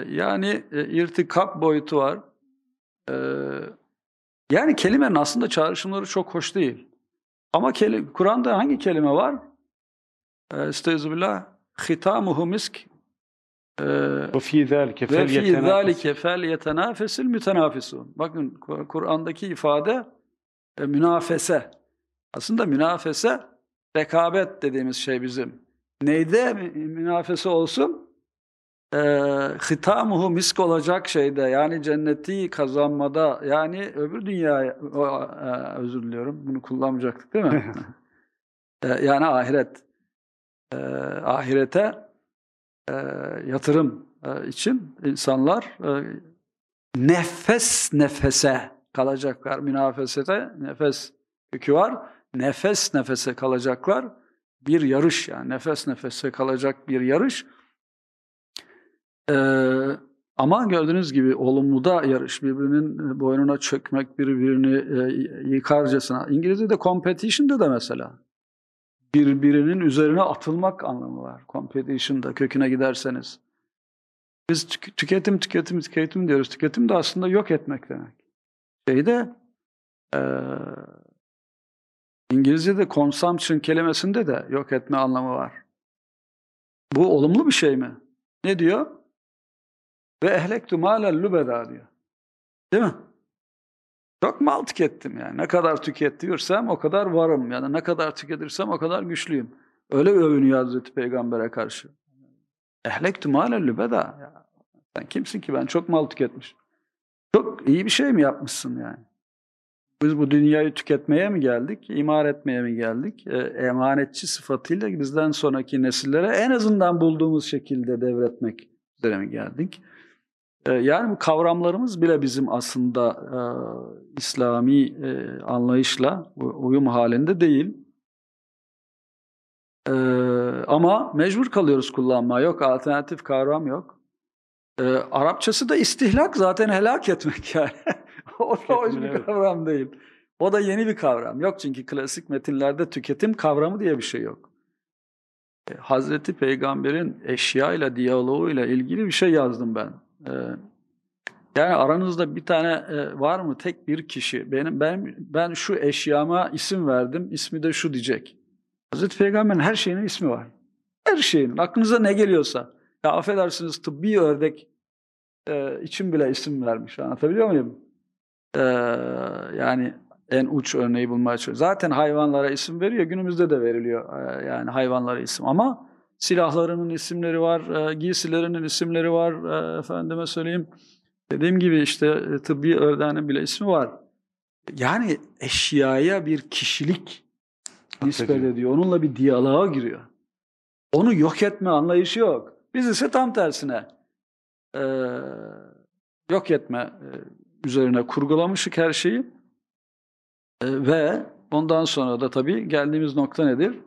yani e, irtikap boyutu var. Ee, yani kelimenin aslında çağrışımları çok hoş değil. Ama Kur'an'da hangi kelime var? Ee, Estağfirullah. Hitamuhu misk. Ee, Ve fî zâlike fel yetenafesil mütenafisun. Bakın Kur- Kur'an'daki ifade e, münafese. Aslında münafese rekabet dediğimiz şey bizim. Neyde mü- münafese olsun? Ee, hitamuhu misk olacak şeyde yani cenneti kazanmada yani öbür dünyaya o, e, özür diliyorum bunu kullanmayacaktık değil mi? (laughs) Ee, yani ahiret. Ee, ahirete e, yatırım e, için insanlar e, nefes nefese kalacaklar. Münafesete nefes kökü var. Nefes nefese kalacaklar. Bir yarış yani nefes nefese kalacak bir yarış. Ee, ama gördüğünüz gibi olumlu da yarış. Birbirinin boynuna çökmek, birbirini e, yıkarcasına. İngilizce'de competition'da da mesela birbirinin üzerine atılmak anlamı var. Competition'da köküne giderseniz. Biz tük- tüketim, tüketim, tüketim diyoruz. Tüketim de aslında yok etmek demek. Şeyde eee İngilizce'de consumption kelimesinde de yok etme anlamı var. Bu olumlu bir şey mi? Ne diyor? Ve ehlektu mâlen lübeda diyor. Değil mi? Çok mal tükettim yani. Ne kadar tüketiyorsam o kadar varım. Yani ne kadar tüketirsem o kadar güçlüyüm. Öyle övünüyor Hazreti Peygamber'e karşı. Ehlektu mâlen lübeda. Sen kimsin ki ben çok mal tüketmişim. Çok iyi bir şey mi yapmışsın yani? Biz bu dünyayı tüketmeye mi geldik, imar etmeye mi geldik? E, emanetçi sıfatıyla bizden sonraki nesillere en azından bulduğumuz şekilde devretmek üzere mi geldik? E, yani bu kavramlarımız bile bizim aslında e, İslami e, anlayışla uyum halinde değil. E, ama mecbur kalıyoruz kullanmaya. Yok alternatif kavram yok. E, Arapçası da istihlak zaten helak etmek yani. (laughs) (laughs) o da hoş bir evet. kavram değil. O da yeni bir kavram. Yok çünkü klasik metinlerde tüketim kavramı diye bir şey yok. E, Hazreti Peygamber'in eşyayla, diyaloğuyla ilgili bir şey yazdım ben. E, yani aranızda bir tane e, var mı tek bir kişi benim ben ben şu eşyama isim verdim. ismi de şu diyecek. Hazreti Peygamber'in her şeyinin ismi var. Her şeyin aklınıza ne geliyorsa. Ya affedersiniz tıbbi ördek e, için bile isim vermiş. Anlatabiliyor muyum? E, yani en uç örneği bulmaya çalışıyor. Zaten hayvanlara isim veriyor. Günümüzde de veriliyor e, yani hayvanlara isim. Ama silahlarının isimleri var, e, giysilerinin isimleri var. E, efendime söyleyeyim. Dediğim gibi işte tıbbi ördeğinin bile ismi var. Yani eşyaya bir kişilik nispet ediyor. Onunla bir diyaloğa giriyor. Onu yok etme anlayışı yok. Biz ise tam tersine e, yok etme üzerine kurgulamışık her şeyi. E, ve ondan sonra da tabii geldiğimiz nokta nedir?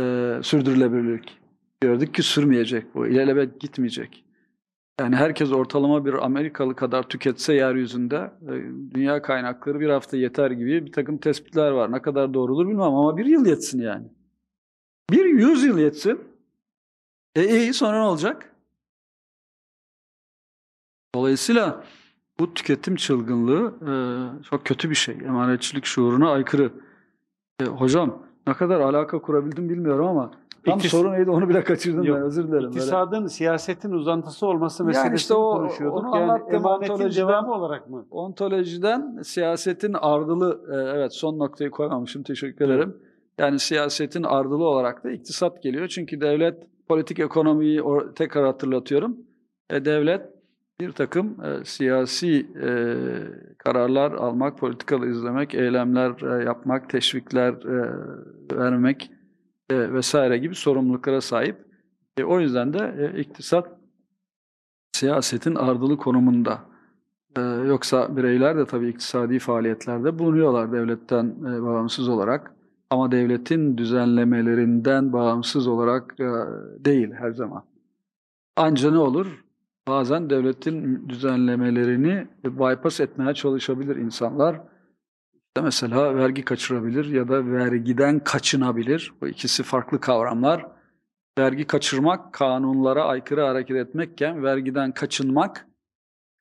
E, sürdürülebilirlik. Gördük ki sürmeyecek bu. İlelebet gitmeyecek. Yani herkes ortalama bir Amerikalı kadar tüketse yeryüzünde e, dünya kaynakları bir hafta yeter gibi bir takım tespitler var. Ne kadar doğrudur bilmem ama bir yıl yetsin yani. Bir yüz yıl yetsin. E iyi sonra ne olacak? Dolayısıyla bu tüketim çılgınlığı e, çok kötü bir şey. Emanetçilik şuuruna aykırı. E, hocam ne kadar alaka kurabildim bilmiyorum ama tam İktis- soru neydi onu bile kaçırdım Yok, ben özür dilerim. Böyle- İktisadın siyasetin uzantısı olması Yani meselesini işte o- konuşuyorduk. onu yani emanetin devamı olarak mı? Ontolojiden siyasetin ardılı, e, evet son noktayı koymamışım teşekkür ederim. Yani siyasetin ardılı olarak da iktisat geliyor. Çünkü devlet politik ekonomiyi or- tekrar hatırlatıyorum. E, devlet bir takım e, siyasi e, kararlar almak, politikalı izlemek, eylemler e, yapmak, teşvikler e, vermek e, vesaire gibi sorumluluklara sahip. E, o yüzden de e, iktisat siyasetin ardılı konumunda. Ee, yoksa bireyler de tabii iktisadi faaliyetlerde bulunuyorlar devletten e, bağımsız olarak. Ama devletin düzenlemelerinden bağımsız olarak e, değil her zaman. Anca ne olur? Bazen devletin düzenlemelerini bypass etmeye çalışabilir insanlar. İşte mesela vergi kaçırabilir ya da vergiden kaçınabilir. Bu ikisi farklı kavramlar. Vergi kaçırmak, kanunlara aykırı hareket etmekken vergiden kaçınmak,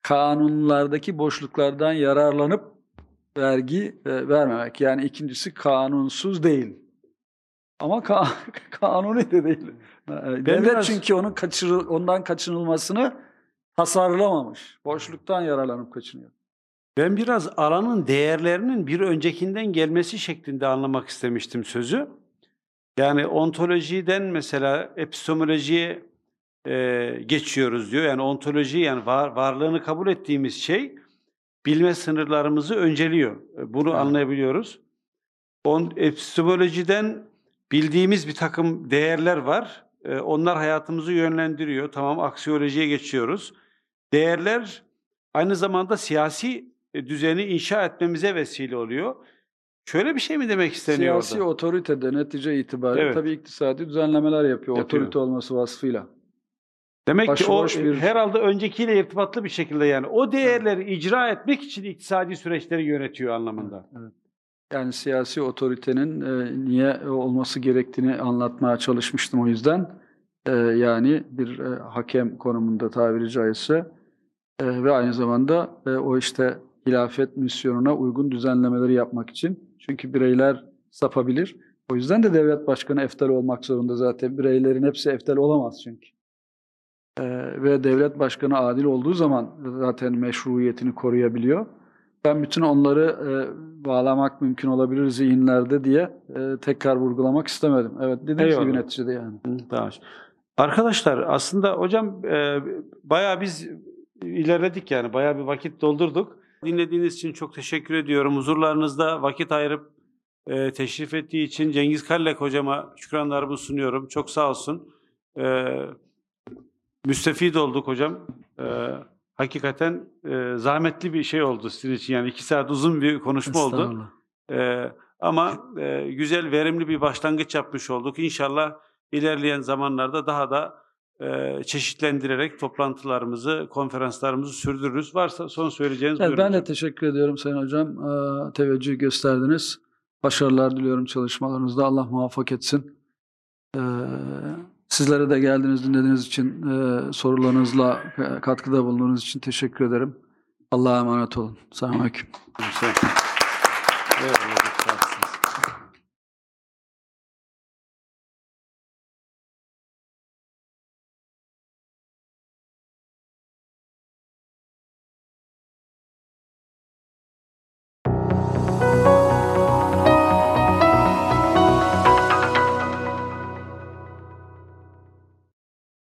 kanunlardaki boşluklardan yararlanıp vergi e, vermemek. Yani ikincisi kanunsuz değil. Ama ka- (laughs) kanuni de değil. E, Devlet biraz- çünkü onun kaçırıl ondan kaçınılmasını tasarlamamış. Boşluktan yararlanıp kaçınıyor. Ben biraz alanın değerlerinin bir öncekinden gelmesi şeklinde anlamak istemiştim sözü. Yani ontolojiden mesela epistemolojiye e, geçiyoruz diyor. Yani ontoloji yani var, varlığını kabul ettiğimiz şey bilme sınırlarımızı önceliyor. E, Bunu Evet. anlayabiliyoruz. On, epistemolojiden bildiğimiz bir takım değerler var. E, onlar hayatımızı yönlendiriyor. Tamam aksiyolojiye geçiyoruz. Değerler aynı zamanda siyasi e, düzeni inşa etmemize vesile oluyor. Şöyle bir şey mi demek isteniyor Siyasi orada? otorite de netice itibariyle Evet. tabii iktisadi düzenlemeler yapıyor, Yapıyor. otorite olması vasfıyla. Demek ki o başıboş bir- herhalde öncekiyle irtibatlı bir şekilde yani o değerleri icra etmek için iktisadi süreçleri yönetiyor anlamında. Yani siyasi otoritenin e, niye olması gerektiğini anlatmaya çalışmıştım o yüzden. E, yani bir e, hakem konumunda tabiri caizse e, ve aynı zamanda e, o işte hilafet misyonuna uygun düzenlemeleri yapmak için. Çünkü bireyler sapabilir. O yüzden de devlet başkanı eftal olmak zorunda zaten. Bireylerin hepsi eftal olamaz çünkü. E, ve devlet başkanı adil olduğu zaman zaten meşruiyetini koruyabiliyor. Ben bütün onları e, bağlamak mümkün olabilir zihinlerde diye e, tekrar vurgulamak istemedim. Evet Eyvallah. gibi neticede yani. Hı, Tamam. Arkadaşlar aslında hocam e, bayağı biz ilerledik yani bayağı bir vakit doldurduk. Dinlediğiniz için çok teşekkür ediyorum. Huzurlarınızda vakit ayırıp e, teşrif ettiği için Cengiz Kallek hocama şükranlarımı sunuyorum. Çok sağ olsun. E, müstefid olduk hocam. E, hakikaten e, zahmetli bir şey oldu sizin için. Yani iki saat uzun bir konuşma oldu. Ee, ama e, güzel, verimli bir başlangıç yapmış olduk. İnşallah ilerleyen zamanlarda daha da e, çeşitlendirerek toplantılarımızı, konferanslarımızı sürdürürüz. Varsa son söyleyeceğiniz Evet, buyurun ben de teşekkür ediyorum Sayın Hocam. Ee, teveccüh gösterdiniz. Başarılar diliyorum çalışmalarınızda. Allah muvaffak etsin. Ee, sizlere de geldiğiniz, dinlediğiniz için, e, sorularınızla e, katkıda bulunduğunuz için teşekkür ederim. Allah'a emanet olun. Selamünaleyküm. Eyvallah.